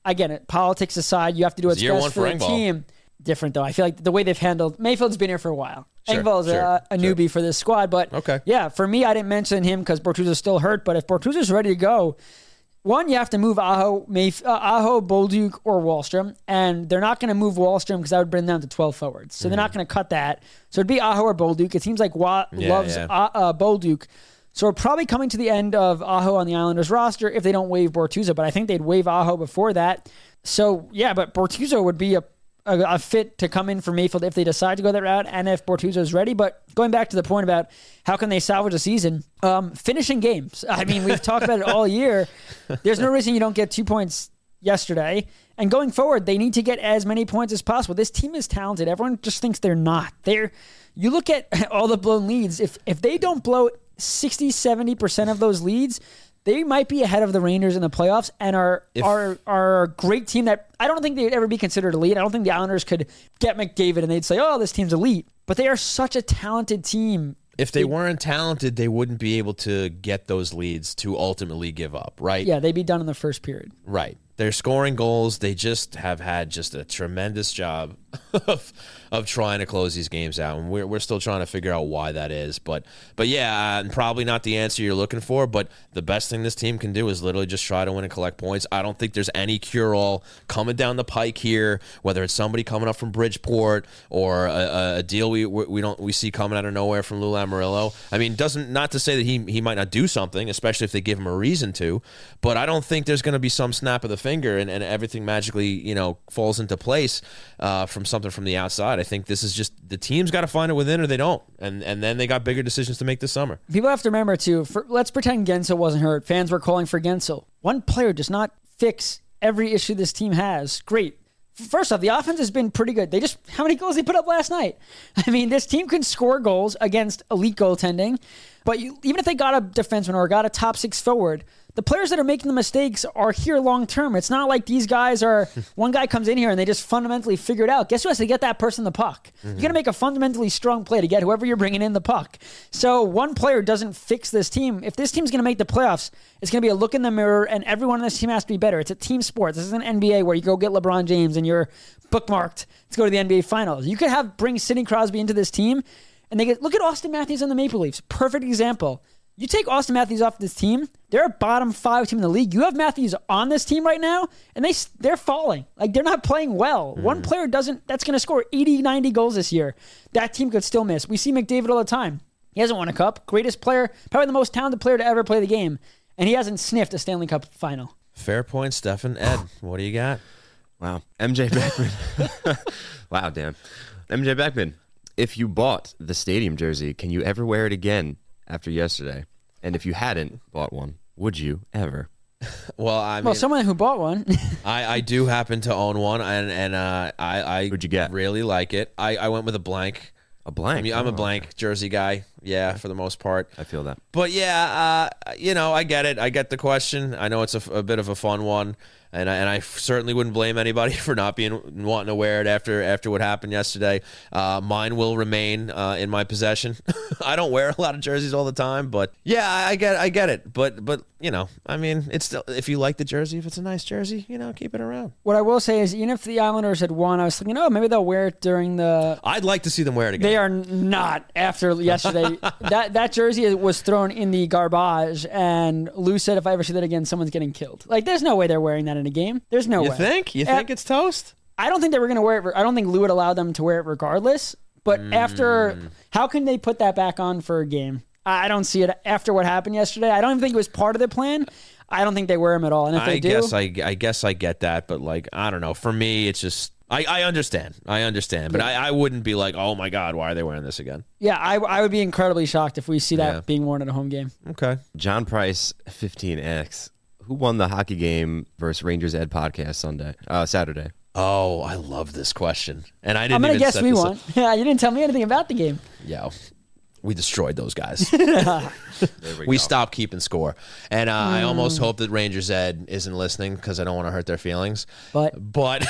I get it. Politics aside, you have to do what's best for for the team. Different though. I feel like the way they've handled Mayfield's been here for a while. Sure, Engvall's sure, a, a sure. newbie for this squad, but Okay. yeah, for me, I didn't mention him because Bortuzzo's still hurt. But if Bortuzzo's ready to go, one, you have to move Aho, Mayf- uh, Aho, Bolduc, or Wahlstrom, and they're not going to move Wahlstrom because that would bring them down to 12 forwards. So they're not going to cut that. So it'd be Aho or Bolduc. It seems like Wa- Yeah, loves yeah. Uh, uh, Bolduc. So we're probably coming to the end of Aho on the Islanders roster if they don't waive Bortuzzo, but I think they'd waive Aho before that. So yeah, but Bortuzzo would be a, a, a fit to come in for Mayfield if they decide to go that route and if Bortuzzo's ready. But going back to the point about how can they salvage a season, um, finishing games. I mean, we've talked about it all year. There's no reason you don't get two points yesterday. And going forward, they need to get as many points as possible. This team is talented. Everyone just thinks they're not. They're you look at all the blown leads. If if they don't blow 60, 70% of those leads, they might be ahead of the Rangers in the playoffs and are If- are are a great team that I don't think they'd ever be considered elite. I don't think the Islanders could get McDavid and they'd say, "Oh, this team's elite." But they are such a talented team. If they weren't talented, they wouldn't be able to get those leads to ultimately give up, right? Yeah, they'd be done in the first period. Right. They're scoring goals. They just have had just a tremendous job of, of trying to close these games out, and we're, we're still trying to figure out why that is. But but yeah, uh, and probably not the answer you're looking for. But the best thing this team can do is literally just try to win and collect points. I don't think there's any cure all coming down the pike here. Whether it's somebody coming up from Bridgeport or a, a deal we we don't we see coming out of nowhere from Lou Lamoriello. I mean, doesn't not to say that he he might not do something, especially if they give him a reason to. But I don't think there's going to be some snap of the finger and, and everything magically you know falls into place uh, from something from the outside. I think this is just the team's got to find it within or they don't, and and then they got bigger decisions to make this summer. People have to remember too. For, let's pretend Guentzel wasn't hurt. Fans were calling for Guentzel. One player does not fix every issue this team has. Great. First off, the offense has been pretty good. They just how many goals they put up last night? I mean, this team can score goals against elite goaltending, but you, even if they got a defenseman or got a top six forward, the players that are making the mistakes are here long term. It's not like these guys are one guy comes in here and they just fundamentally figure it out. Guess who has to get that person the puck? You got to mm-hmm. make a fundamentally strong play to get whoever you're bringing in the puck. So one player doesn't fix this team. If this team's going to make the playoffs, it's going to be a look in the mirror, and everyone on this team has to be better. It's a team sport. This is an NBA where you go get LeBron James and you're bookmarked to go to the NBA Finals. You could have bring Sidney Crosby into this team, and they get look at Auston Matthews on the Maple Leafs. Perfect example. You take Auston Matthews off this team, they're a bottom five team in the league. You have Matthews on this team right now, and they they're falling. Like they're not playing well. Mm-hmm. One player doesn't that's going to score 80, 90 goals this year. That team could still miss. We see McDavid all the time. He hasn't won a cup. Greatest player, probably the most talented player to ever play the game, and he hasn't sniffed a Stanley Cup final. Fair point, Stefen. Ed, what do you got? Wow. MJ Beckman. wow, damn, MJ Beckman, if you bought the stadium jersey, can you ever wear it again after yesterday? And if you hadn't bought one, would you ever? Well, I mean, Well, someone who bought one. I, I do happen to own one, and and uh, I I Who'd you get? really like it. I, I went with a blank. A blank. I mean, I'm a Oh, blank jersey guy. Yeah, for the most part. I feel that. But yeah, uh, you know, I get it. I get the question. I know it's a, f- a bit of a fun one. And I, and I certainly wouldn't blame anybody for not being wanting to wear it after after what happened yesterday. Uh, mine will remain uh, in my possession. I don't wear a lot of jerseys all the time, but yeah, I, I get I get it. But but you know, I mean, it's still if you like the jersey, if it's a nice jersey, you know, keep it around. What I will say is, even if the Islanders had won, I was thinking, oh, maybe they'll wear it during the. I'd like to see them wear it again. They are not after yesterday. that that jersey was thrown in the garbage, and Lou said, if I ever see that again, someone's getting killed. Like, there's no way they're wearing that in a game. There's no you way. think? You think it's toast? I don't think they were going to wear it. I don't think Lou would allow them to wear it regardless. But Mm. after, how can they put that back on for a game? I don't see it after what happened yesterday. I don't even think it was part of the plan. I don't think they wear them at all. And if I they do, guess I, I guess I get that, but like I don't know. For me, it's just I, I understand. I understand, but I, I wouldn't be like, oh my god, why are they wearing this again? yeah, I, I would be incredibly shocked if we see that Yeah. being worn at a home game. Okay. John Price, 15X. Who won the hockey game versus Rangers Ed podcast Sunday? Uh, Saturday. Oh, I love this question, and I didn't. I'm gonna even guess set we won. up. Yeah, you didn't tell me anything about the game. Yeah, we destroyed those guys. We go. stopped keeping score, and uh, I Hmm. almost hope that Rangers Ed isn't listening because I don't want to hurt their feelings. But But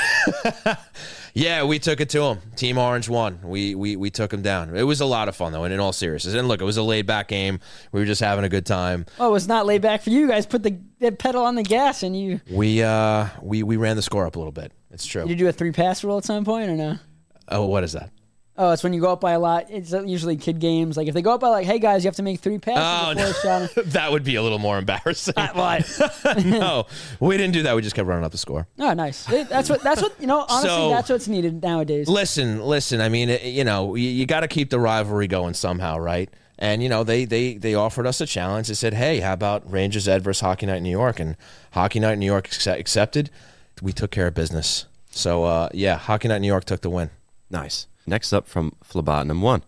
yeah, we took it to them. Team Orange won. We we we took them down. It was a lot of fun though, and in all seriousness. And look, it was a laid back game. We were just having a good time. oh, it's not laid back for you You guys. Put the, the pedal on the gas, and you We uh we we ran the score up a little bit. It's true. did you do a three pass rule at some point or no? Oh, what is that? Oh, it's when you go up by a lot. It's usually kid games. Like if they go up by like, hey guys, you have to make three passes Oh, no. shot. that would be a little more embarrassing. what? no, we didn't do that. We just kept running up the score. Oh, nice. It- That's what. That's what. You know, honestly, So- that's what's needed nowadays. Listen, listen. I mean, you know, you, you got to keep the rivalry going somehow, right? And you know, they they they offered us a challenge. They said, "Hey, how about Rangers Ed versus Hockey Night in New York?" And Hockey Night in New York accepted. We took care of business. So uh, yeah, Hockey Night in New York took the win. Nice. Next up from Phlebotinum 1.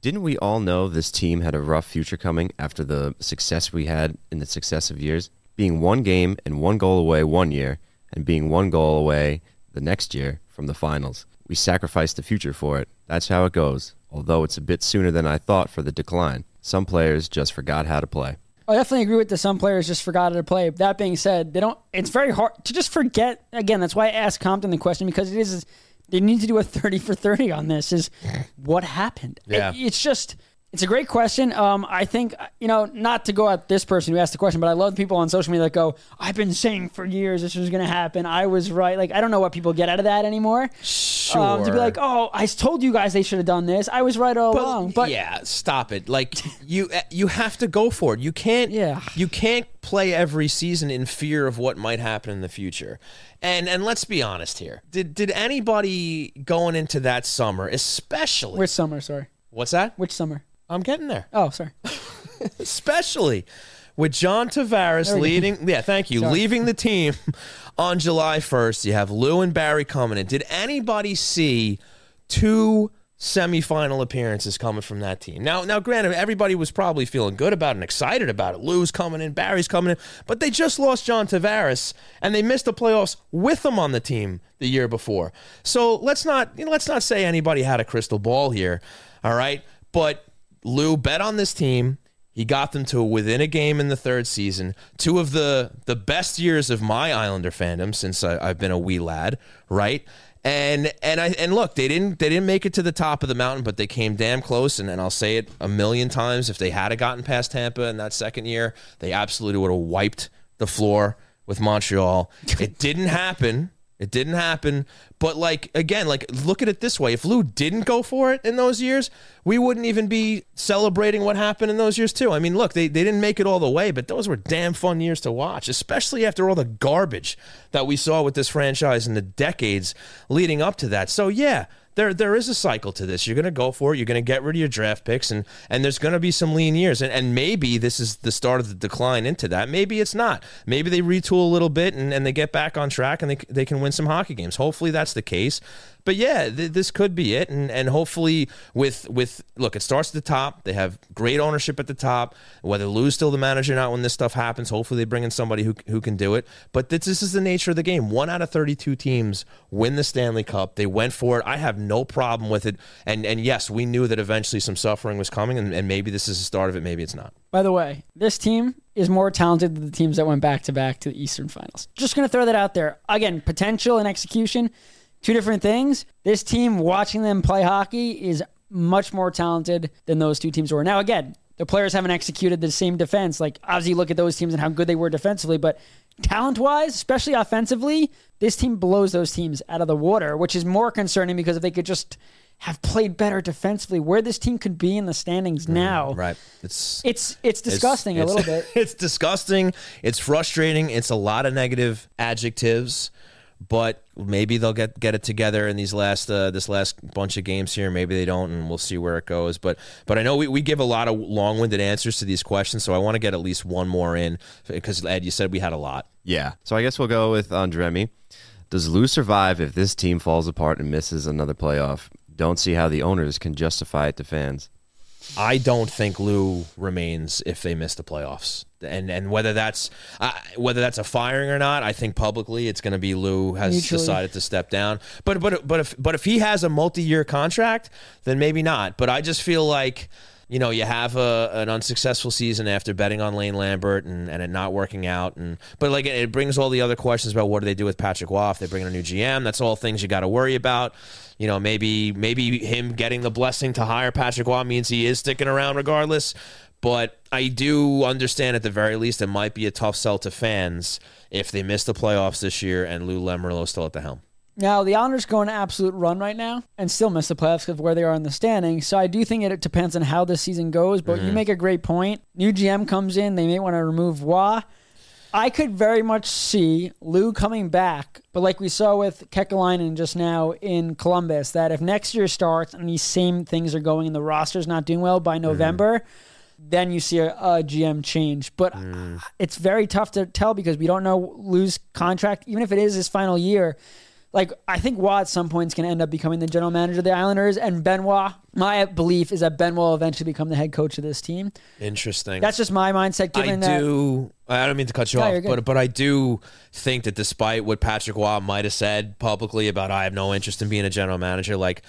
Didn't we all know this team had a rough future coming after the success we had in the successive years? Being one game and one goal away one year, and being one goal away the next year from the finals. We sacrificed the future for it. That's how it goes, although it's a bit sooner than I thought for the decline. Some players just forgot how to play. I definitely agree with the some players just forgot how to play. That being said, they don't. It's very hard to just forget. Again, that's why I asked Compton the question because it is. They need to do a thirty for thirty on this. Is what happened? Yeah. It- it's just. It's a great question. Um, I think you know not to go at this person who asked the question, but I love people on social media that go, "I've been saying for years this was going to happen. I was right." Like I don't know what people get out of that anymore. Sure. Um, to be like, "Oh, I told you guys they should have done this. I was right all along." But yeah, stop it. Like you you have to go for it. You can't Yeah. you can't play every season in fear of what might happen in the future. And and let's be honest here. Did did anybody going into that summer, especially which summer? Sorry, What's that? which summer? I'm getting there. Oh, sorry. Especially with John Tavares leading yeah, thank you. Sorry. Leaving the team on July 1st. You have Lou and Barry coming in. Did anybody see two semifinal appearances coming from that team? Now, now granted, everybody was probably feeling good about it and excited about it. Lou's coming in, Barry's coming in, but they just lost John Tavares and they missed the playoffs with him on the team the year before. So let's not you know, let's not say anybody had a crystal ball here. All right. But Lou bet on this team. He got them to within a game in the third season. Two of the the best years of my Islander fandom since I, I've been a wee lad, right? And and I and look, they didn't they didn't make it to the top of the mountain, but they came damn close. And, and I'll say it a million times: if they had gotten past Tampa in that second year, they absolutely would have wiped the floor with Montreal. It didn't happen. It didn't happen. But like again, like look at it this way. If Lou didn't go for it in those years, we wouldn't even be celebrating what happened in those years too. I mean, look, they, they didn't make it all the way, but those were damn fun years to watch, especially after all the garbage that we saw with this franchise in the decades leading up to that. So yeah, there there is a cycle to this. You're going to go for it. You're going to get rid of your draft picks, and and there's going to be some lean years, and and maybe this is the start of the decline into that. Maybe it's not. Maybe they retool a little bit and, and they get back on track, and they they can win some hockey games. Hopefully that's the case. But yeah, th- this could be it, and and hopefully with with look, it starts at the top. They have great ownership at the top. Whether Lou's still the manager or not when this stuff happens, hopefully they bring in somebody who who can do it. But this, this is the nature of the game. One out of thirty two teams win the Stanley Cup. They went for it. I have no problem with it. And and yes, we knew that eventually some suffering was coming, and, and maybe this is the start of it. Maybe it's not. By the way, this team is more talented than the teams that went back to back to the Eastern Finals. Just going to throw that out there. Again, potential and execution, two different things. This team, watching them play hockey, is much more talented than those two teams were. Now, again, the players haven't executed the same defense. Like, obviously, look at those teams and how good they were defensively, but talent wise, especially offensively, this team blows those teams out of the water, which is more concerning because if they could just have played better defensively, where this team could be in the standings mm, now, Right. It's it's it's disgusting it's- a little bit. It's disgusting. It's frustrating. It's a lot of negative adjectives, but maybe they'll get get it together in these last uh, this last bunch of games here. Maybe they don't, and we'll see where it goes. But but I know we, we give a lot of long winded answers to these questions, so I want to get at least one more in because Ed, you said we had a lot. Yeah. So I guess we'll go with Andremi. Does Lou survive if this team falls apart and misses another playoff? Don't see how the owners can justify it to fans. I don't think Lou remains if they miss the playoffs, and and whether that's uh, whether that's a firing or not, I think publicly it's going to be Lou has Mutually. decided to step down. But but but if but if he has a multi-year contract, then maybe not. But I just feel like. You know, you have a, an unsuccessful season after betting on Lane Lambert and, and it not working out, and but like it, brings all the other questions about what do they do with Patrick Roy they bring in a new GM. That's all things you got to worry about. You know, maybe maybe him getting the blessing to hire Patrick Roy means he is sticking around regardless. But I do understand at the very least it might be a tough sell to fans if they miss the playoffs this year and Lou Lamoriello still at the helm. Now the Islanders go on an absolute run right now and still miss the playoffs because of where they are in the standings. So I do think it depends on how this season goes. But you mm-hmm. make a great point. New GM comes in, they may want to remove Roy. I could very much see Lou coming back, but like we saw with Kekalainen just now in Columbus, that if next year starts and these same things are going and the roster's not doing well by mm-hmm. November, then you see a, a GM change. But mm. it's very tough to tell because we don't know Lou's contract, even if it is his final year. Like I think Roy at some point is going to end up becoming the general manager of the Islanders, and Benoit. My belief is that Ben will eventually become the head coach of this team. Interesting. That's just my mindset. I that, do. I don't mean to cut you No, off, but but I do think that despite what Patrick Roy might have said publicly about I have no interest in being a general manager, like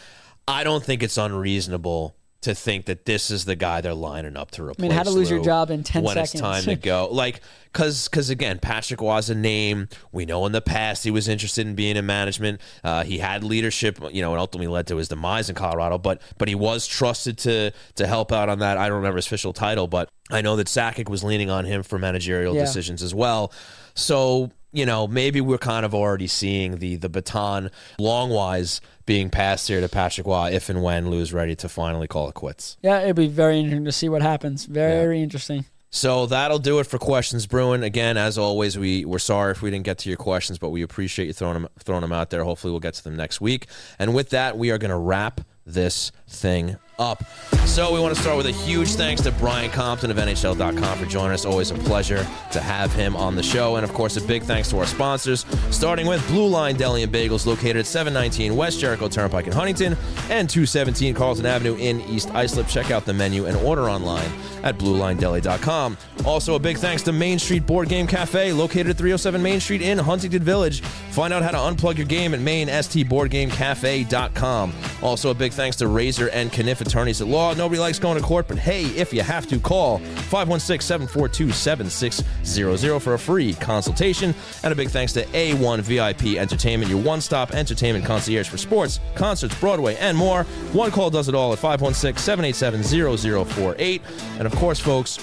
I don't think it's unreasonable to think that this is the guy they're lining up to replace. I mean, how to lose your job in 10 when seconds. it's time to go. Like, cause, cause again, Patrick was a name. We know in the past he was interested in being in management. Uh, he had leadership, you know, and ultimately led to his demise in Colorado. But, but he was trusted to to help out on that. I don't remember his official title, but I know that Sakic was leaning on him for managerial Yeah. decisions as well. So you know, maybe we're kind of already seeing the the baton longwise being passed here to Patrick Roy if and when Lou's ready to finally call it quits. yeah, it'd be very interesting to see what happens. Very interesting. So that'll do it for questions, Bruin. Again, as always, we we're sorry if we didn't get to your questions, but we appreciate you throwing them throwing them out there. Hopefully, we'll get to them next week. And with that, we are going to wrap this thing up. So we want to start with a huge thanks to Brian Compton of NHL.com for joining us. Always a pleasure to have him on the show. And of course, a big thanks to our sponsors, starting with Blue Line Deli and Bagels, located at 719 West Jericho Turnpike in Huntington and 217 Carlton Avenue in East Islip. Check out the menu and order online at BlueLineDeli.com. Also, a big thanks to Main Street Board Game Cafe, located at 307 Main Street in Huntington Village. Find out how to unplug your game at MainSTBoardGameCafe.com. Also, a big thanks to Raiser and Kenniff Attorneys at Law. Nobody likes going to court, but hey, if you have to, call 516-742-7600 for a free consultation. And a big thanks to A1 VIP Entertainment, your one-stop entertainment concierge for sports, concerts, Broadway, and more. One call does it all at 516-787-0048. And of course, folks,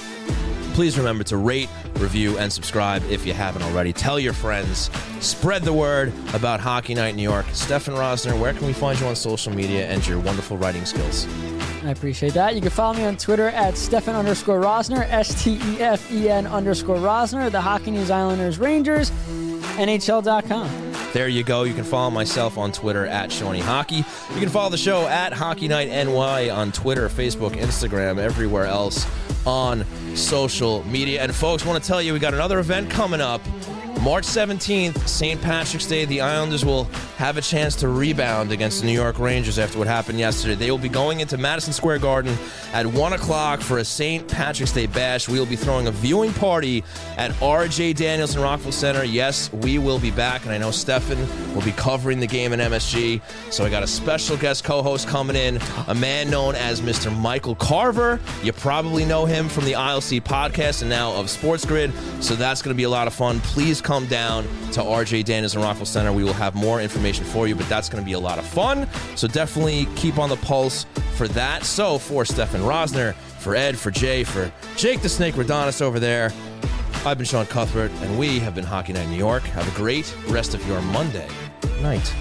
please remember to rate, review, and subscribe if you haven't already. Tell your friends. Spread the word about Hockey Night in New York. Stefen Rosner, where can we find you on social media and your wonderful writing skills? I appreciate that. You can follow me on Twitter at Stefen underscore Rosner, S T E F E N underscore Rosner, the Hockey News Islanders Rangers, NHL.com. There you go. You can follow myself on Twitter at Shawnee Hockey. You can follow the show at Hockey Night NY on Twitter, Facebook, Instagram, everywhere else on social media. And folks, want to tell you we got another event coming up. March 17th, St. Patrick's Day. The Islanders will have a chance to rebound against the New York Rangers after what happened yesterday. They will be going into Madison Square Garden at 1 o'clock for a St. Patrick's Day bash. We will be throwing a viewing party at RJ Daniels and Rockville Centre. Yes, we will be back, and I know Stefen will be covering the game in MSG. So I got a special guest co host coming in, a man known as Mr. Michael Carver. You probably know him from the ILC podcast and now of Sports Grid. So that's going to be a lot of fun. Please come down to RJ Daniels and Rockville Centre. We will have more information for you, but that's going to be a lot of fun. So definitely keep on the pulse for that. So for Stefen Rosner, for Ed, for Jay, for Jake the Snake Radonis over there, I've been Sean Cuthbert, and we have been Hockey Night in New York. Have a great rest of your Monday night.